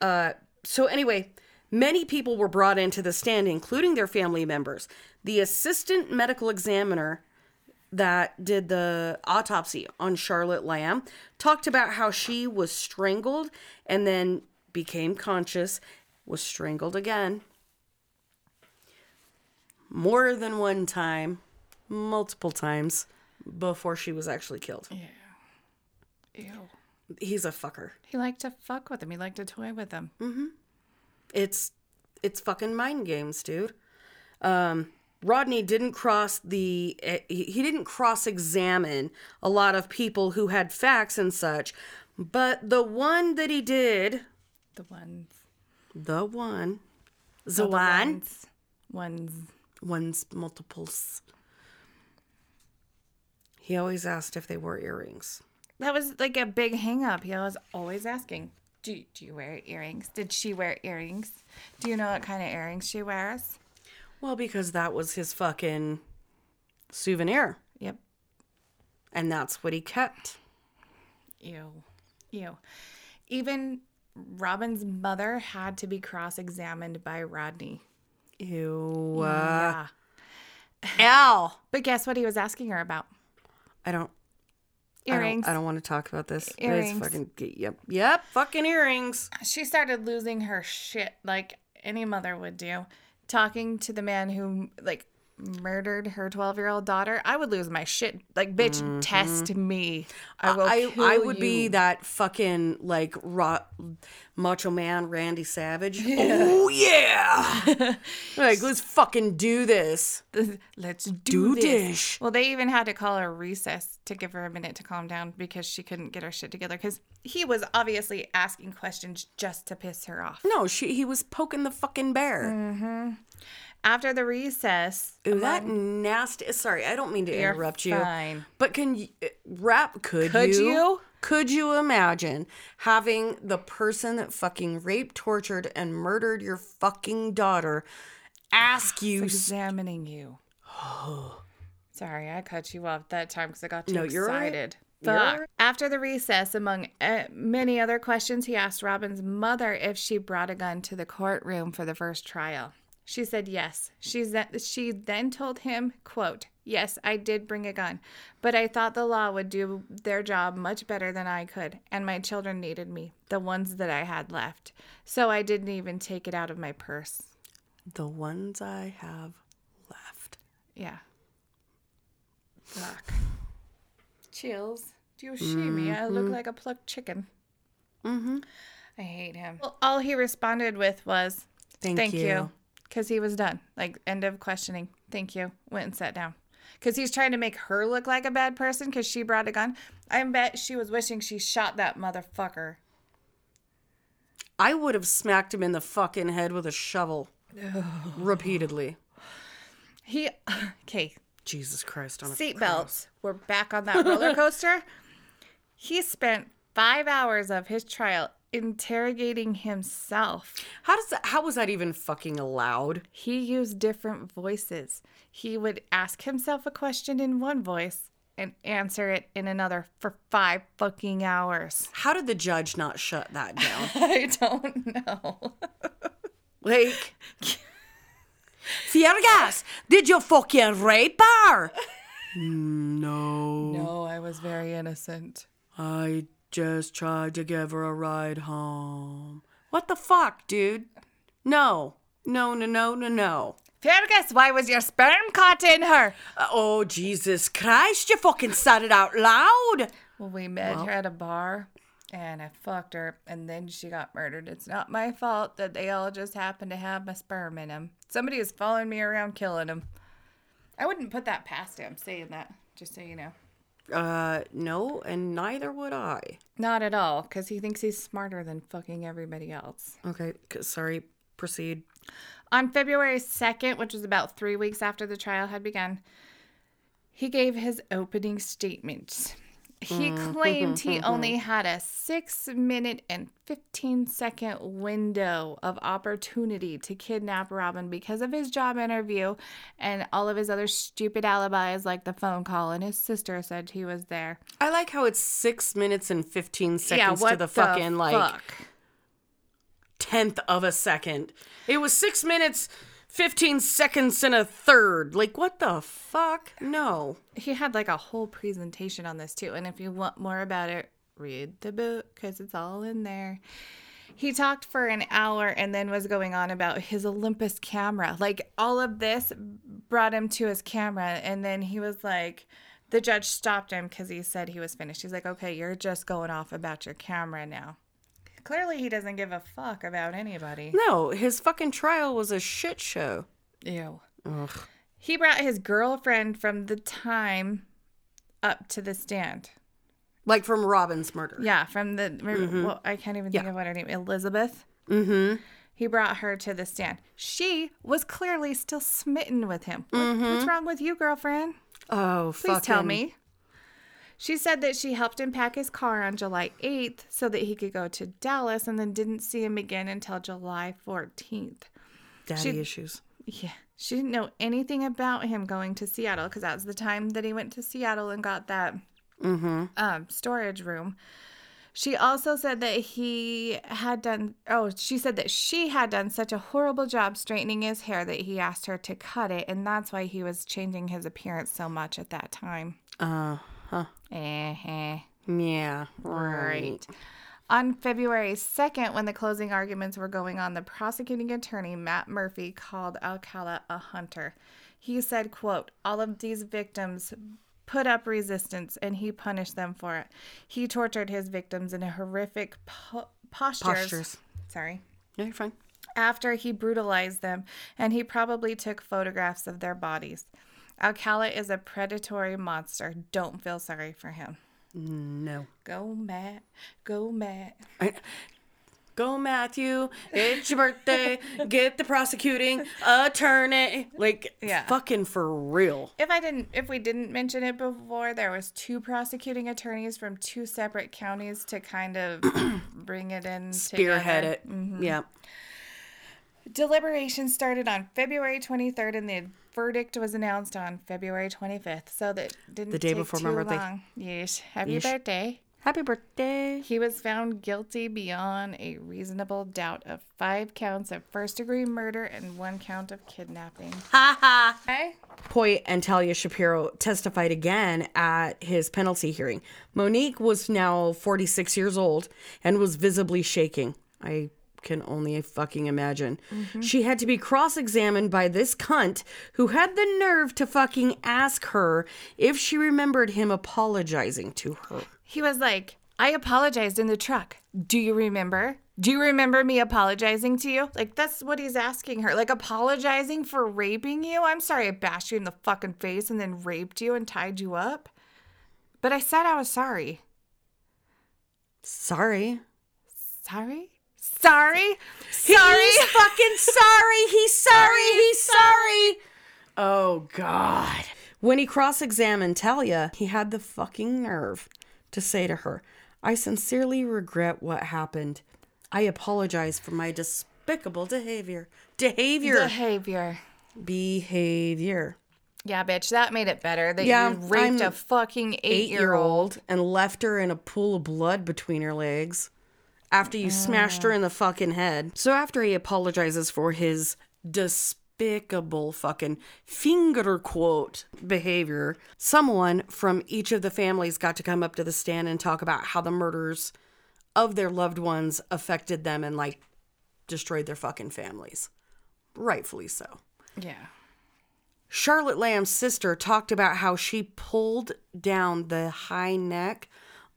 Uh, so, anyway, many people were brought into the stand, including their family members. The assistant medical examiner that did the autopsy on Charlotte Lamb talked about how she was strangled and then became conscious, was strangled again. More than one time, multiple times before she was actually killed. Yeah. Ew. He's a fucker. He liked to fuck with him. He liked to toy with him. It's it's fucking mind games, dude. Um, Rodney didn't cross the eh, he didn't cross examine a lot of people who had facts and such, But the one that he did, The ones. the one, the The one, ones. Ones. one's multiples. He always asked if they wore earrings. That was like a big hang up. He was always asking, do, do you wear earrings? Did she wear earrings? Do you know what kind of earrings she wears? Well, because that was his fucking souvenir, Yep. and that's what he kept. Ew. Ew. Even Robin's mother had to be cross examined by Rodney. Ew. Yeah. Ow. But guess what he was asking her about? I don't. I don't- Earrings. I don't, want to talk about this. Earrings. Fucking yep, yep, fucking earrings. She started losing her shit like any mother would do. Talking to the man who, like, murdered her 12 year old daughter, I would lose my shit. Like, bitch, mm-hmm. test me. I will I I would be that fucking like ro- macho man Randy Savage. Oh yeah. *laughs* like let's fucking do this. Let's do, Do this. dish. Well, they even had to call her recess to give her a minute to calm down because she couldn't get her shit together. Because he was obviously asking questions just to piss her off. No, she he was poking the fucking bear. Mm. After the recess, Ooh, that nasty. Sorry, I don't mean to interrupt you. fine. But can you uh, rap? Could, Could you? you? Could you imagine having the person that fucking raped, tortured, and murdered your fucking daughter ask you? s- examining you. Oh. *gasps* Sorry, I cut you off that time because I got too No, you're all right. excited. You're right. After the recess, among uh, many other questions, he asked Robin's mother if she brought a gun to the courtroom for the first trial. She said yes. She, th- she then told him, quote, Yes, I did bring a gun, but I thought the law would do their job much better than I could, and my children needed me, the ones that I had left. So I didn't even take it out of my purse. The ones I have left. Yeah. Fuck. Chills. Do you see me? I look like a plucked chicken. Mm-hmm. I hate him. Well, all he responded with was, Thank, thank you. you. Because he was done. Like, end of questioning. Thank you. Went and sat down. Because he's trying to make her look like a bad person because she brought a gun. I bet she was wishing she shot that motherfucker. I would have smacked him in the fucking head with a shovel *sighs* repeatedly. He, *sighs* okay, Jesus Christ on a seatbelts. We're back on that roller coaster. he spent five hours of his trial interrogating himself. How does that? How was that even fucking allowed? He used different voices. He would ask himself a question in one voice and answer it in another for five fucking hours. *laughs* How did the judge not shut that down? *laughs* I don't know. *laughs* Like, Fiergas, did you fucking rape her? Mm, no. No, I was very innocent. I just tried to give her a ride home. What the fuck, dude? No. No, no, no, no, no. Fergus, why was your sperm caught in her? Uh, oh, Jesus Christ, you fucking said it out loud. Well, we met her at a bar and I fucked her and then she got murdered. It's not my fault that they all just happened to have my sperm in them. Somebody was following me around killing them. I wouldn't put that past him saying that, just so you know. Uh, no, and neither would I. Not at all, because he thinks he's smarter than fucking everybody else. Okay, sorry, proceed. On February 2nd, which was about three weeks after the trial had begun, he gave his opening statement. He mm-hmm, claimed he mm-hmm, only mm-hmm. had a six minute and 15 second window of opportunity to kidnap Robin because of his job interview and all of his other stupid alibis, like the phone call, and his sister said he was there. I like how it's six minutes and 15 seconds yeah, to the fucking, like, fuck? tenth of a second. It was six minutes, 15 seconds and a third. Like, what the fuck? No. he had like a whole presentation on this too and if you want more about it read the book because it's all in there he talked for an hour and then was going on about his olympus camera like all of this brought him to his camera and then he was like the judge stopped him because he said he was finished he's like okay you're just going off about your camera now clearly he doesn't give a fuck about anybody No, his fucking trial was a shit show. ew Ugh. He brought his girlfriend from the time up to the stand. Like from Robin's murder. Yeah, from the well, I can't even think of what her name, Elizabeth. Mm-hmm. He brought her to the stand. She was clearly still smitten with him. What- What's wrong with you, girlfriend? Oh, Please tell me. She said that she helped him pack his car on July 8th so that he could go to Dallas and then didn't see him again until July 14th. Daddy She- issues. Yeah. She didn't know anything about him going to Seattle because that was the time that he went to Seattle and got that um, storage room. She also said that he had done, oh, she said that she had done such a horrible job straightening his hair that he asked her to cut it. And that's why he was changing his appearance so much at that time. Uh huh. Eh-heh. Yeah. Right. On February 2nd, when the closing arguments were going on, the prosecuting attorney, Matt Murphy, called Alcala a hunter. He said, quote, all of these victims put up resistance and he punished them for it. He tortured his victims in a horrific po- postures. Postures. Sorry. Yeah, you're fine. After he brutalized them, and he probably took photographs of their bodies. Alcala is a predatory monster. Don't feel sorry for him. No. Go Matt. Go Matt. I- Go, Matthew. It's your birthday. Get the prosecuting attorney. Like, Yeah. fucking for real. If I didn't if we didn't mention it before, there was two prosecuting attorneys from two separate counties to kind of *clears throat* bring it in Spearhead together. Mm-hmm. it. Yeah. Deliberations started on February 23rd and the verdict was announced on February 25th. So that didn't The day take before my too birthday. long. Yes. Happy Yeesh. birthday. Happy birthday. He was found guilty beyond a reasonable doubt of five counts of first degree murder and one count of kidnapping. Ha ha. Okay? Hoyt and Talia Shapiro testified again at his penalty hearing. Monique was now 46 years old and was visibly shaking. I can only fucking imagine. Mm-hmm. She had to be cross examined by this cunt who had the nerve to fucking ask her if she remembered him apologizing to her. He was like, I apologized in the truck. Do you remember? Do you remember me apologizing to you? Like, that's what he's asking her. Like, apologizing for raping you? I'm sorry I bashed you in the fucking face and then raped you and tied you up. But I said I was sorry. Sorry. Sorry? Sorry? He's fucking sorry. He's sorry. He's sorry. Oh, God. When he cross examined Talia, he had the fucking nerve to say to her, I sincerely regret what happened. I apologize for my despicable behavior. Behavior. Behavior. behavior. Yeah, bitch, that made it better that Yeah, you raped I'm a fucking eight year old and left her in a pool of blood between her legs after you smashed her uh. in the fucking head. So after he apologizes for his despicable fucking finger quote behavior, someone from each of the families got to come up to the stand and talk about how the murders of their loved ones affected them and like destroyed their fucking families. Rightfully so. Yeah. Charlotte Lamb's sister talked about how she pulled down the high neck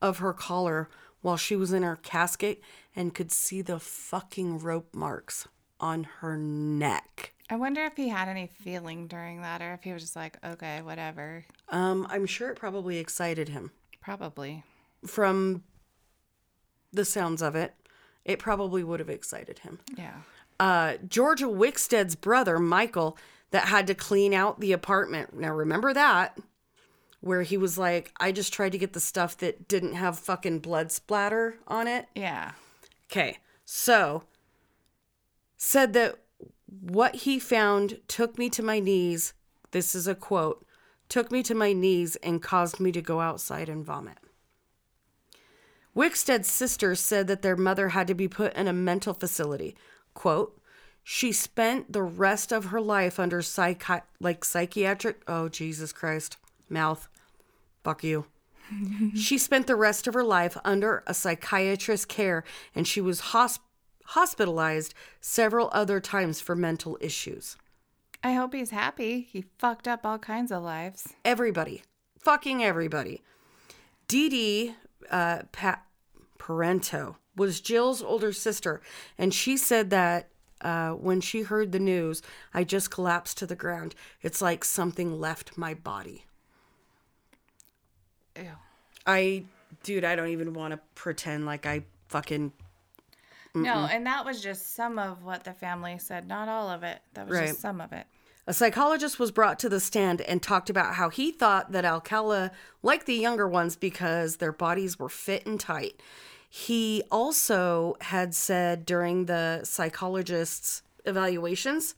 of her collar while she was in her casket and could see the fucking rope marks on her neck. I wonder if he had any feeling during that or if he was just like, okay, whatever. Um, I'm sure it probably excited him. Probably. From the sounds of it, it probably would have excited him. Yeah. uh, Georgia Wickstead's brother, Michael, that had to clean out the apartment. Now, remember that? Where he was like, I just tried to get the stuff that didn't have fucking blood splatter on it. Yeah. Okay, so said that what he found took me to my knees. This is a quote took me to my knees and caused me to go outside and vomit. Wickstead's sister said that their mother had to be put in a mental facility. Quote, she spent the rest of her life under psychi- like psychiatric oh Jesus Christ. Mouth. Fuck you. she spent the rest of her life under a psychiatrist's care and she was hosp- hospitalized several other times for mental issues. I hope he's happy. He fucked up all kinds of lives. Everybody. Fucking everybody. Dee Dee uh, pa- Parenteau was Jill's older sister, and she said that uh, when she heard the news, I just collapsed to the ground. It's like something left my body. Ew. I Dude, I don't even want to pretend like I fucking. No, and that was just some of what the family said, not all of it. That was Right. just some of it. A psychologist was brought to the stand and talked about how he thought that Alcala liked the younger ones because their bodies were fit and tight. He also had said during the psychologist's evaluations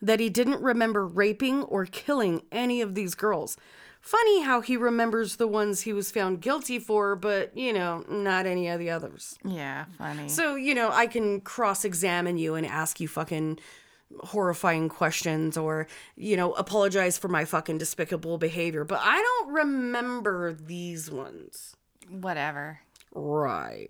that he didn't remember raping or killing any of these girls. Funny how he remembers the ones he was found guilty for, but, you know, not any of the others. Yeah, funny. So, you know, I can cross examine you and ask you fucking horrifying questions or, you know, apologize for my fucking despicable behavior, but I don't remember these ones. Whatever. Right.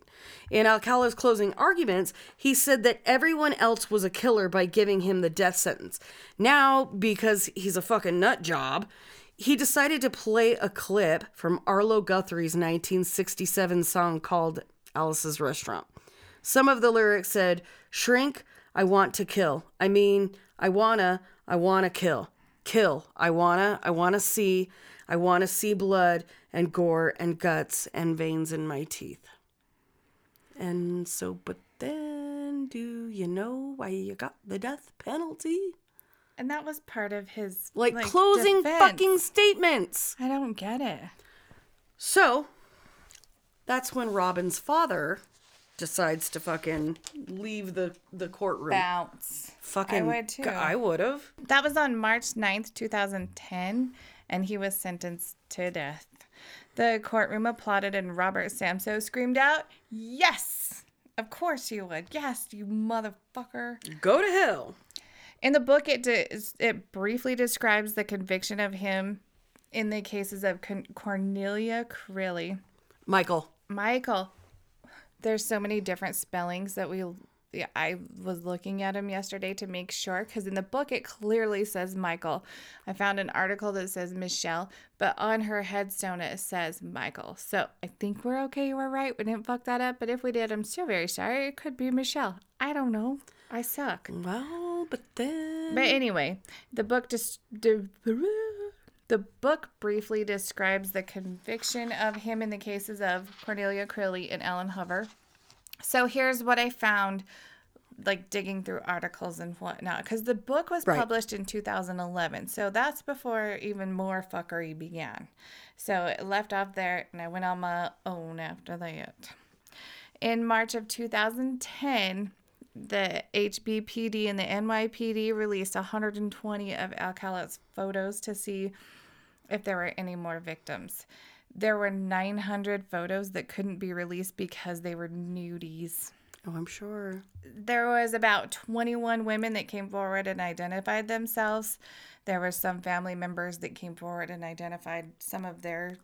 In Alcala's closing arguments, he said that everyone else was a killer by giving him the death sentence. Now, because he's a fucking nut job, he decided to play a clip from Arlo Guthrie's 1967 song called Alice's Restaurant. Some of the lyrics said, Shrink, I want to kill. I mean, I wanna, I wanna kill. Kill. I wanna, I wanna see, I wanna see blood and gore and guts and veins in my teeth. And so, but then, do you know why you got the death penalty? And that was part of his Like, closing defense. fucking statements. I don't get it. So, that's when Robin's father decides to fucking leave the, the courtroom. Bounce. Fucking, I would too. I would have. That was on March 9th, 2010, and he was sentenced to death. The courtroom applauded, and Robert Samsoe screamed out, Yes! Of course you would. Yes, you motherfucker. Go to hell. In the book, it it briefly describes the conviction of him in the cases of Con- Cornelia Crilly, Michael. Michael. There's so many different spellings that we. Yeah, I was looking at him yesterday to make sure because in the book it clearly says Michael. I found an article that says Michelle, but on her headstone it says Michael. So I think we're okay. We're right. We didn't fuck that up. But if we did, I'm still very sorry. It could be Michelle. I don't know. I suck. Well, but then. But anyway, the book just the book briefly describes the conviction of him in the cases of Cornelia Crilly and Ellen Hover. So here's what I found, like digging through articles and whatnot, because the book was Right. published in 2011, so that's before even more fuckery began. So it left off there, and I went on my own after that. In March of 2010, the HBPD and the NYPD released 120 of Alcala's photos to see if there were any more victims. There were 900 photos that couldn't be released because they were nudies. Oh, I'm sure. There was about 21 women that came forward and identified themselves. There were some family members that came forward and identified some of their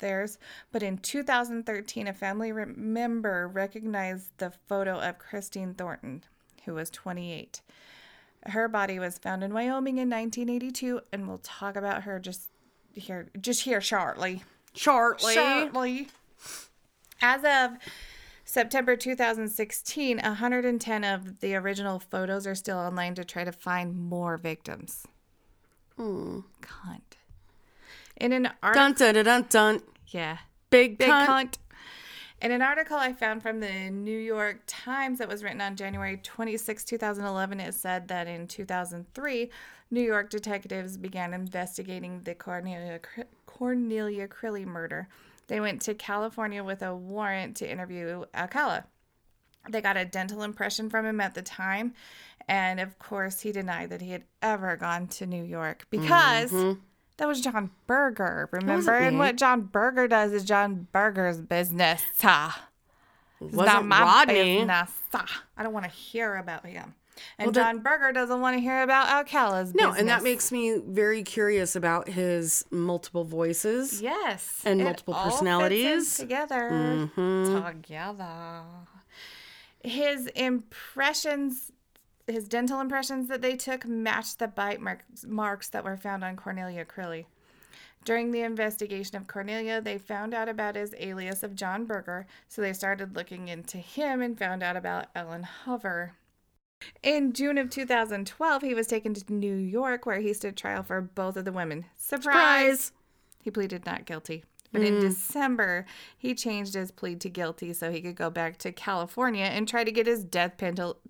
theirs. But in 2013, a family re- member recognized the photo of Christine Thornton, who was 28. Her body was found in Wyoming in 1982, and we'll talk about her just here, just here shortly. Shortly. Shortly. As of September 2016, 110 of the original photos are still online to try to find more victims. Hmm. Cunt. In an article, Dun dun dun dun dun. yeah, Big, big cunt. cunt. In an article I found from the New York Times that was written on January 26, 2011, it said that in 2003, New York detectives began investigating the Cornelia, Cornelia Crilly murder. They went to California with a warrant to interview Alcala. They got a dental impression from him at the time, and of course, he denied that he had ever gone to New York because mm-hmm. That was John Berger, remember? And what John Berger does is John Berger's business. It's not Wasn't my Rodney. business. I don't want to hear about him. And Well, that- John Berger doesn't want to hear about Alcala's No, business. No, and that makes me very curious about his multiple voices. Yes. And multiple all fits in personalities. together. Mm-hmm. Together. His impressions, his dental impressions that they took matched the bite marks, marks that were found on Cornelia Crilly. During the investigation of Cornelia, they found out about his alias of John Berger, so they started looking into him and found out about Ellen Hover. In June of 2012, he was taken to New York where he stood trial for both of the women. Surprise! Surprise! He pleaded not guilty. But in hmm. December, he changed his plea to guilty so he could go back to California and try to get his death penalty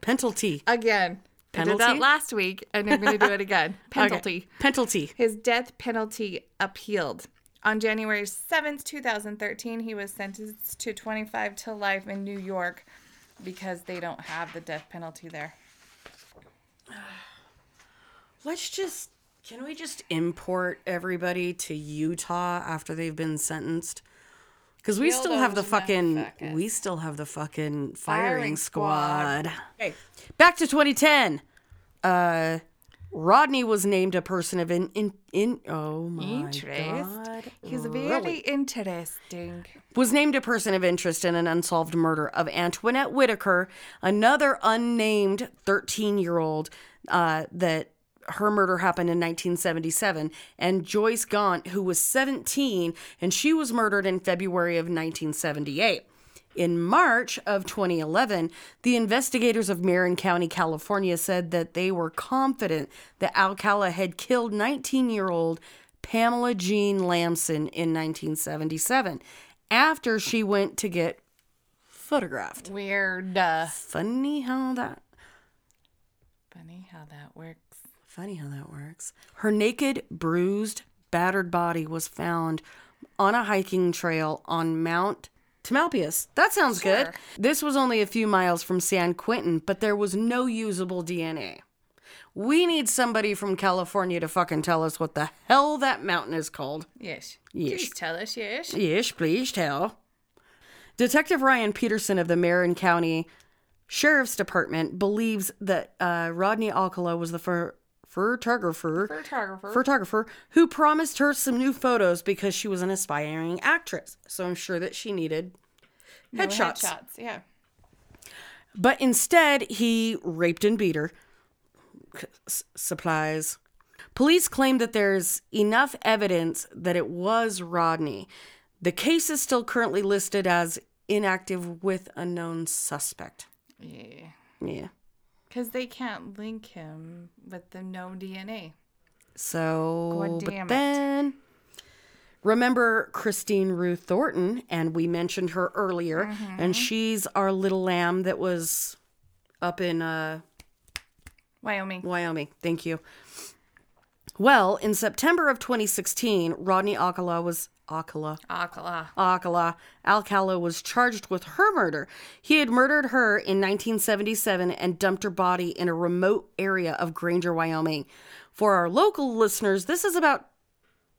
Penalty. again. Penalty? I did that last week, and I'm going to do it again. *laughs* Penalty. Okay. Penalty. His death penalty appealed. On January 7th, 2013, he was sentenced to 25 to life in New York because they don't have the death penalty there. *sighs* Let's just can we just import everybody to Utah after they've been sentenced? Because we Kill still have the fucking motherfuckers. we still have the fucking firing, Firing squad. squad. Okay. Back to 2010. Uh Rodney was named a person of in in, in oh my Interest. god. He's very Really? interesting. was named a person of interest in an unsolved murder of Antoinette Whitaker, another unnamed 13 year old uh, that her murder happened in 1977, and Joyce Gaunt, who was 17, and she was murdered in February of 1978. In March of 2011, the investigators of Marin County, California said that they were confident that Alcala had killed 19 year old Pamela Jean Lamson in 1977 after she went to get photographed. Weird. Uh, Funny how that funny how that works. Funny how that works. Her naked, bruised, battered body was found on a hiking trail on Mount Tamalpais. That sounds good. This was only a few miles from San Quentin, but there was no usable DNA. We need somebody from California to fucking tell us what the hell that mountain is called. Yes. Yes. Please tell us, yes. Yes, please tell. Detective Ryan Peterson of the Marin County Sheriff's Department believes that uh, Rodney Alcala was the photographer, Photographer. photographer who promised her some new photos because she was an aspiring actress. So I'm sure that she needed No headshots. Headshots, yeah. But instead, he raped and beat her. S- supplies. Police claim that there's enough evidence that it was Rodney. The case is still currently listed as inactive with a known suspect. Yeah. Yeah. Because they can't link him with the no DNA. So, God but it. then remember Christine Ruth Thornton, and we mentioned her earlier, Mm-hmm. and she's our little lamb that was up in uh, Wyoming. Wyoming. Thank you. Well, in September of 2016, Rodney Alcala was Alcala. Akala. Alcala. Alcala was charged with her murder. He had murdered her in 1977 and dumped her body in a remote area of Granger, Wyoming. For our local listeners, this is about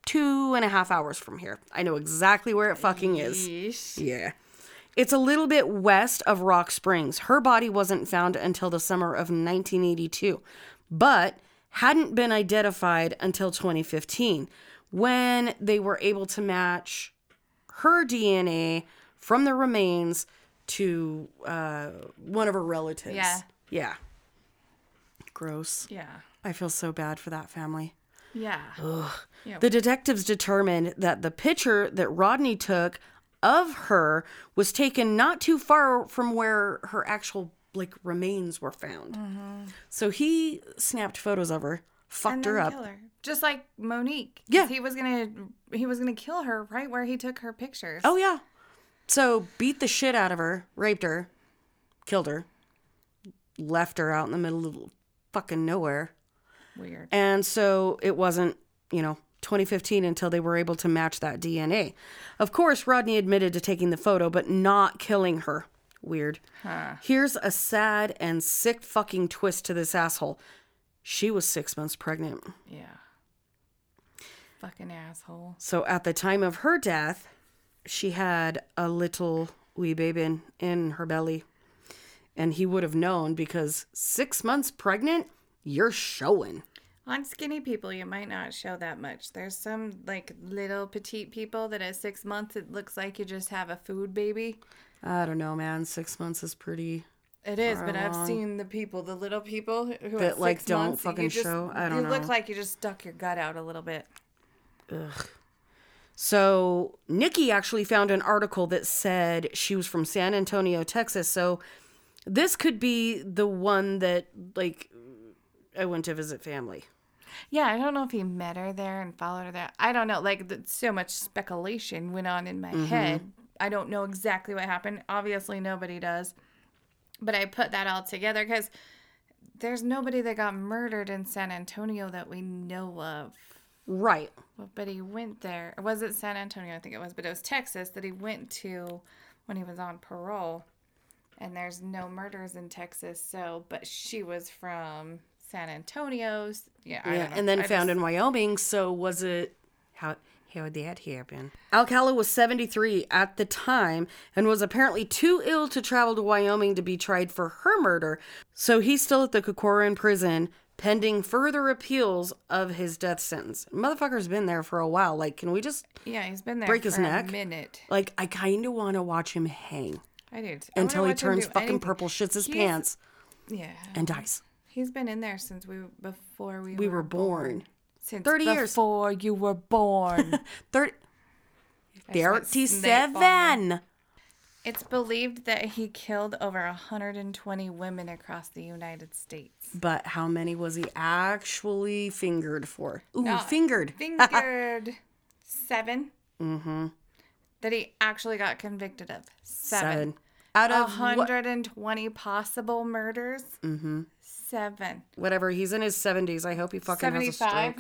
two and a half hours from here. I know exactly where it fucking is. Yeesh. Yeah. It's a little bit west of Rock Springs. Her body wasn't found until the summer of 1982, but hadn't been identified until 2015 when they were able to match her DNA from the remains to uh, one of her relatives. Yeah. Yeah. Gross. Yeah. I feel so bad for that family. Yeah. The detectives determined that the picture that Rodney took of her was taken not too far from where her actual like remains were found. So he snapped photos of her, fucked her up. her. Just like Monique. Yeah. He was gonna he was gonna kill her right where he took her pictures. Oh yeah. So beat the shit out of her, raped her, killed her, left her out in the middle of fucking nowhere. Weird. And so it wasn't, you know, 2015 until they were able to match that DNA. Of course, Rodney admitted to taking the photo, but not killing her. Weird. Here's a sad and sick fucking twist to this asshole. She was six months pregnant. Yeah. Fucking asshole. So at the time of her death, she had a little wee baby in, in her belly. And he would have known because six months pregnant, you're showing. On skinny people, you might not show that much. There's some like little petite people that at six months it looks like you just have a food baby. I don't know, man. Six months is pretty. It is, but I've seen the people, the little people who who That, at like, don't you fucking just- show? I don't You know. look like you just stuck your gut out a little bit. Ugh. So Nikki actually found an article that said she was from San Antonio, Texas. So this could be the one that like I went to visit family. Yeah, I don't know if he met her there and followed her there. I don't know. Like, th- so much speculation went on in my Mm-hmm. head. I don't know exactly what happened. Obviously, nobody does. But I put that all together because there's nobody that got murdered in San Antonio that we know of. Right. But he went there. It San Antonio? I think it was, but it was Texas that he went to when he was on parole. And there's no murders in Texas. So, but she was from San Antonio's. Yeah, I Yeah, don't know. and then I found just- in Wyoming. So was it how how did that happen? Alcala was 73 at the time and was apparently too ill to travel to Wyoming to be tried for her murder. So he's still at the Corcoran prison pending further appeals of his death sentence. Motherfucker's been there for a while. Like, can we just Yeah, he's been there break his a neck? minute. like I kind of want to watch him hang I. I until he turns fucking anything. purple, shits his He's- pants, Yeah, and dies. he's been in there since we before we, We were born. Since 30 years. before you were born. *laughs* 30 I just went snake 37. it's believed that he killed over 120 women across the United States. But how many was he actually fingered for? Ooh, Not fingered. *laughs* Fingered seven. Mm-hmm. That he actually got convicted of. Seven. Seven. Out of what, 120 possible murders. Mm-hmm. Seven. whatever, he's in his 70s. I hope he fucking has a stroke.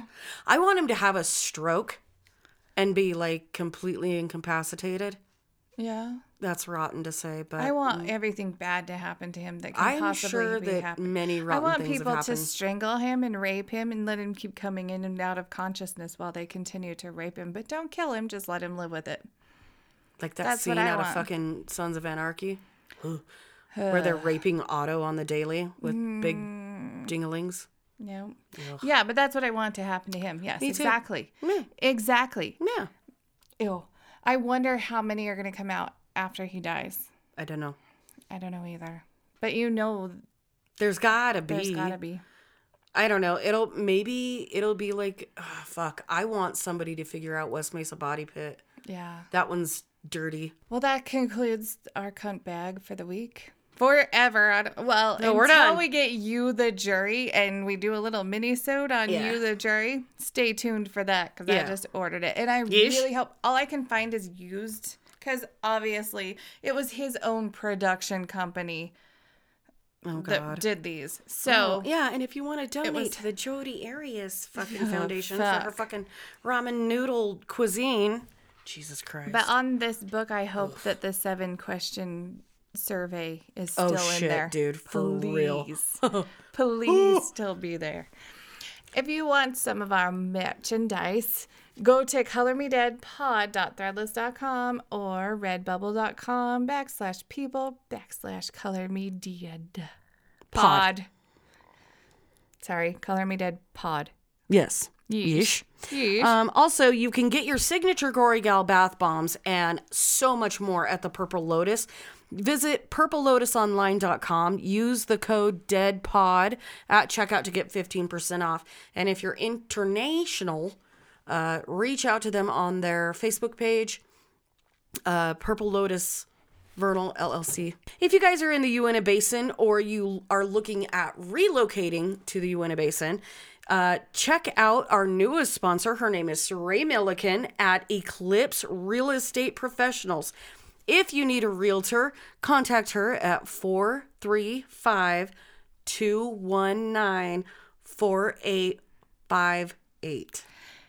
I want him to have a stroke and be like completely incapacitated. Yeah. That's rotten to say, but I want mm. everything bad to happen to him that can I'm possibly sure be that happen. many rotten I want things people to strangle him and rape him and let him keep coming in and out of consciousness while they continue to rape him. But don't kill him, just let him live with it. like that that's scene out of fucking Sons of Anarchy, *gasps* *laughs* where they're *sighs* raping Otto on the daily with big Mm. dinglings. No. Yeah, but that's what I want to happen to him. Yes, Me exactly. Yeah. Exactly. Yeah, Ew. I wonder how many are going to come out after he dies. I don't know. I don't know either. But you know, There's gotta be. there's got to be. I don't know. It'll maybe it'll be like ah, fuck. I want somebody to figure out West Mesa Body Pit. Yeah. That one's dirty. Well, that concludes our cunt bag for the week. Forever. Well, No, we're until done. we get you the jury and we do a little mini-sode on Yeah. you the jury, stay tuned for that because I just ordered it. And I Yeesh. really hope all I can find is used because obviously it was his own production company Oh that did these. So oh, yeah, and if you want to donate was- to the Jodi Arias fucking Oh, foundation for her fucking ramen noodle cuisine, Jesus Christ. But on this book, I hope that the seven question survey is still Oh, in shit, there. dude, for real. Please. *laughs* Please *laughs* still be there. If you want some of our merchandise, go to colormedeadpod.threadless.com or redbubble.com backslash people backslash color me dead pod. Sorry, color me dead pod. yes. Yeesh. Yeesh. Um, also, you can get your signature Gory Gal bath bombs and so much more at the Purple Lotus. Visit purplelotusonline.com. Use the code DEADPOD at checkout to get 15% off. And if you're international, uh, reach out to them on their Facebook page, uh, Purple Lotus Vernal LLC. If you guys are in the Uinta Basin or you are looking at relocating to the Uinta Basin, uh, check out our newest sponsor. Her name is Saray Milliken at Eclipse Real Estate Professionals. If you need a realtor, contact her at 435 219 4858.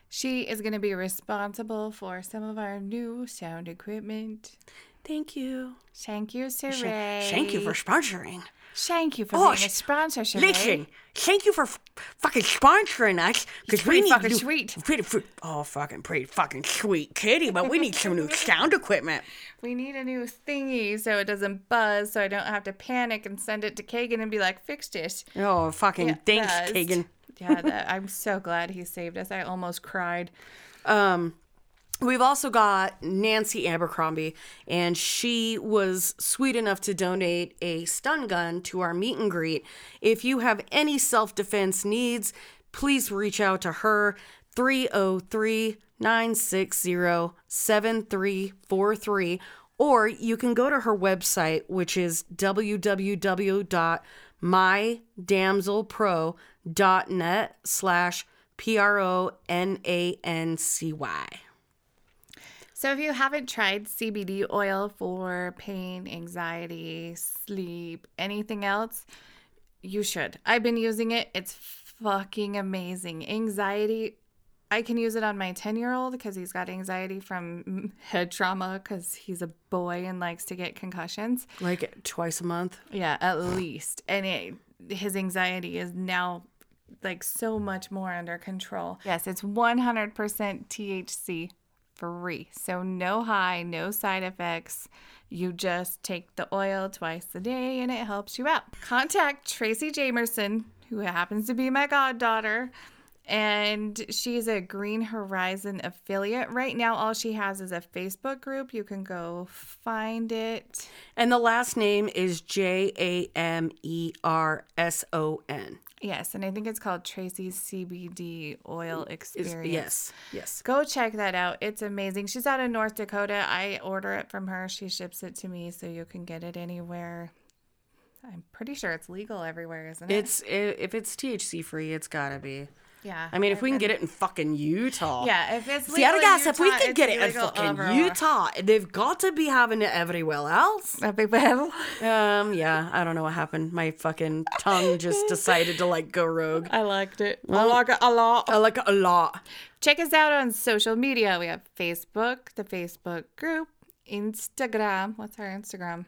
She is going to be responsible for some of our new sound equipment. Thank you. Thank you, Saray. Thank you for sponsoring. Thank you for Oh, being a sponsor. Listen, thank you for f- fucking sponsoring us because we pretty need fucking new- sweet. Pretty, fr- oh, fucking pretty fucking sweet kitty, but we need some new *laughs* sound equipment. We need a new thingy so it doesn't buzz, so I don't have to panic and send it to Kagan and be like, fix this. Oh, fucking Yeah, thanks, buzzed. Kagan. Yeah, that, *laughs* I'm so glad he saved us. I almost cried. Um, we've also got Nancy Abercrombie, and she was sweet enough to donate a stun gun to our meet and greet. If you have any self defense needs, please reach out to her 303 960 7343. Or you can go to her website, which is www.mydamselpro.net slash P R O N A N C Y. So, if you haven't tried CBD oil for pain, anxiety, sleep, anything else, you should. I've been using it. It's fucking amazing. Anxiety, I can use it on my 10 year old because he's got anxiety from *laughs* head trauma because he's a boy and likes to get concussions. Like twice a month? Yeah, at least. And it, his anxiety is now like so much more under control. Yes, it's 100% THC free. So no high, no side effects. You just take the oil twice a day and it helps you out. Contact Tracy Jamerson, who happens to be my goddaughter. And she's a Green Horizon affiliate. Right now, all she has is a Facebook group. You can go find it. And the last name is J A M E R S O N. Yes, and I think it's called Tracy's CBD Oil Experience. yes, yes. Go check that out. It's amazing. She's out of North Dakota. I order it from her. She ships it to me so you can get it anywhere. I'm pretty sure it's legal everywhere, isn't it? It's if it's THC free, it's gotta be. Yeah. I mean, if we can get it in fucking Utah. Yeah, if it's legal See, I guess if we Utah, could it's get it in legal fucking everywhere. Utah, they've got to be having it everywhere else. Everywhere. Um, yeah, I don't know what happened. My fucking tongue just decided to like go rogue. I liked it. I like it a lot. I like it a lot. Check us out on social media. We have Facebook, the Facebook group, Instagram. What's our Instagram?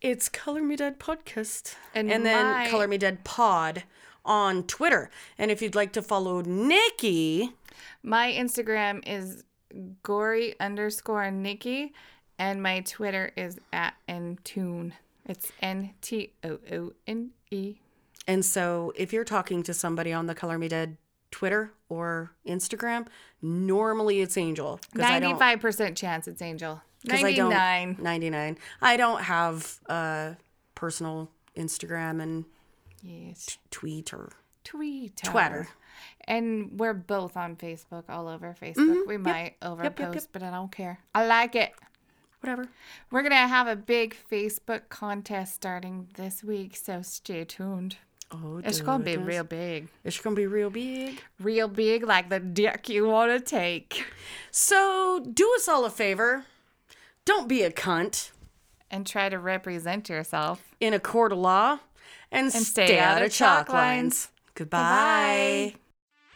It's Color Me Dead podcast, And and, then my- Color Me Dead Pod on Twitter. And if you'd like to follow Nikki, My Instagram is gory underscore Nikki, and my Twitter is at Ntoone. It's N T O O N E. and so if you're talking to somebody on the Color Me Dead Twitter or Instagram, normally it's Angel. 'cause I don't- Ninety-five percent chance it's Angel. 'cause I don't- Ninety-nine. 99. I don't have a personal Instagram and Yes. tweet or Twitter. Twitter. And we're both on Facebook, all over Facebook. We might overpost, Mm-hmm. yep, yep. but I don't care. I like it. whatever. We're going to have a big Facebook contest starting this week, so stay tuned. Oh, It's going to be real big. It's gonna be real big. Real big, like the dick you want to take. So do us all a favor. Don't be a cunt And try to represent yourself. in a court of law and, stay, out of chalk lines. Goodbye. Goodbye.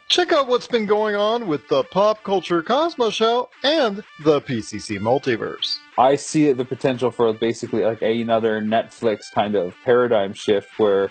Check out what's been going on with the Pop Culture Cosmos Show and the PCC Multiverse. I see the potential for basically like another Netflix kind of paradigm shift where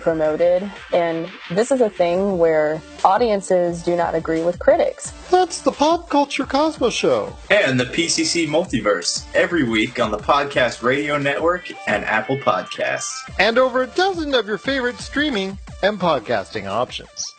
promoted. And this is a thing where audiences do not agree with critics. That's the Pop Culture Cosmos Show. and the PCC Multiverse every week on the Podcast Radio Network and Apple Podcasts. And over a dozen of your favorite streaming and podcasting options.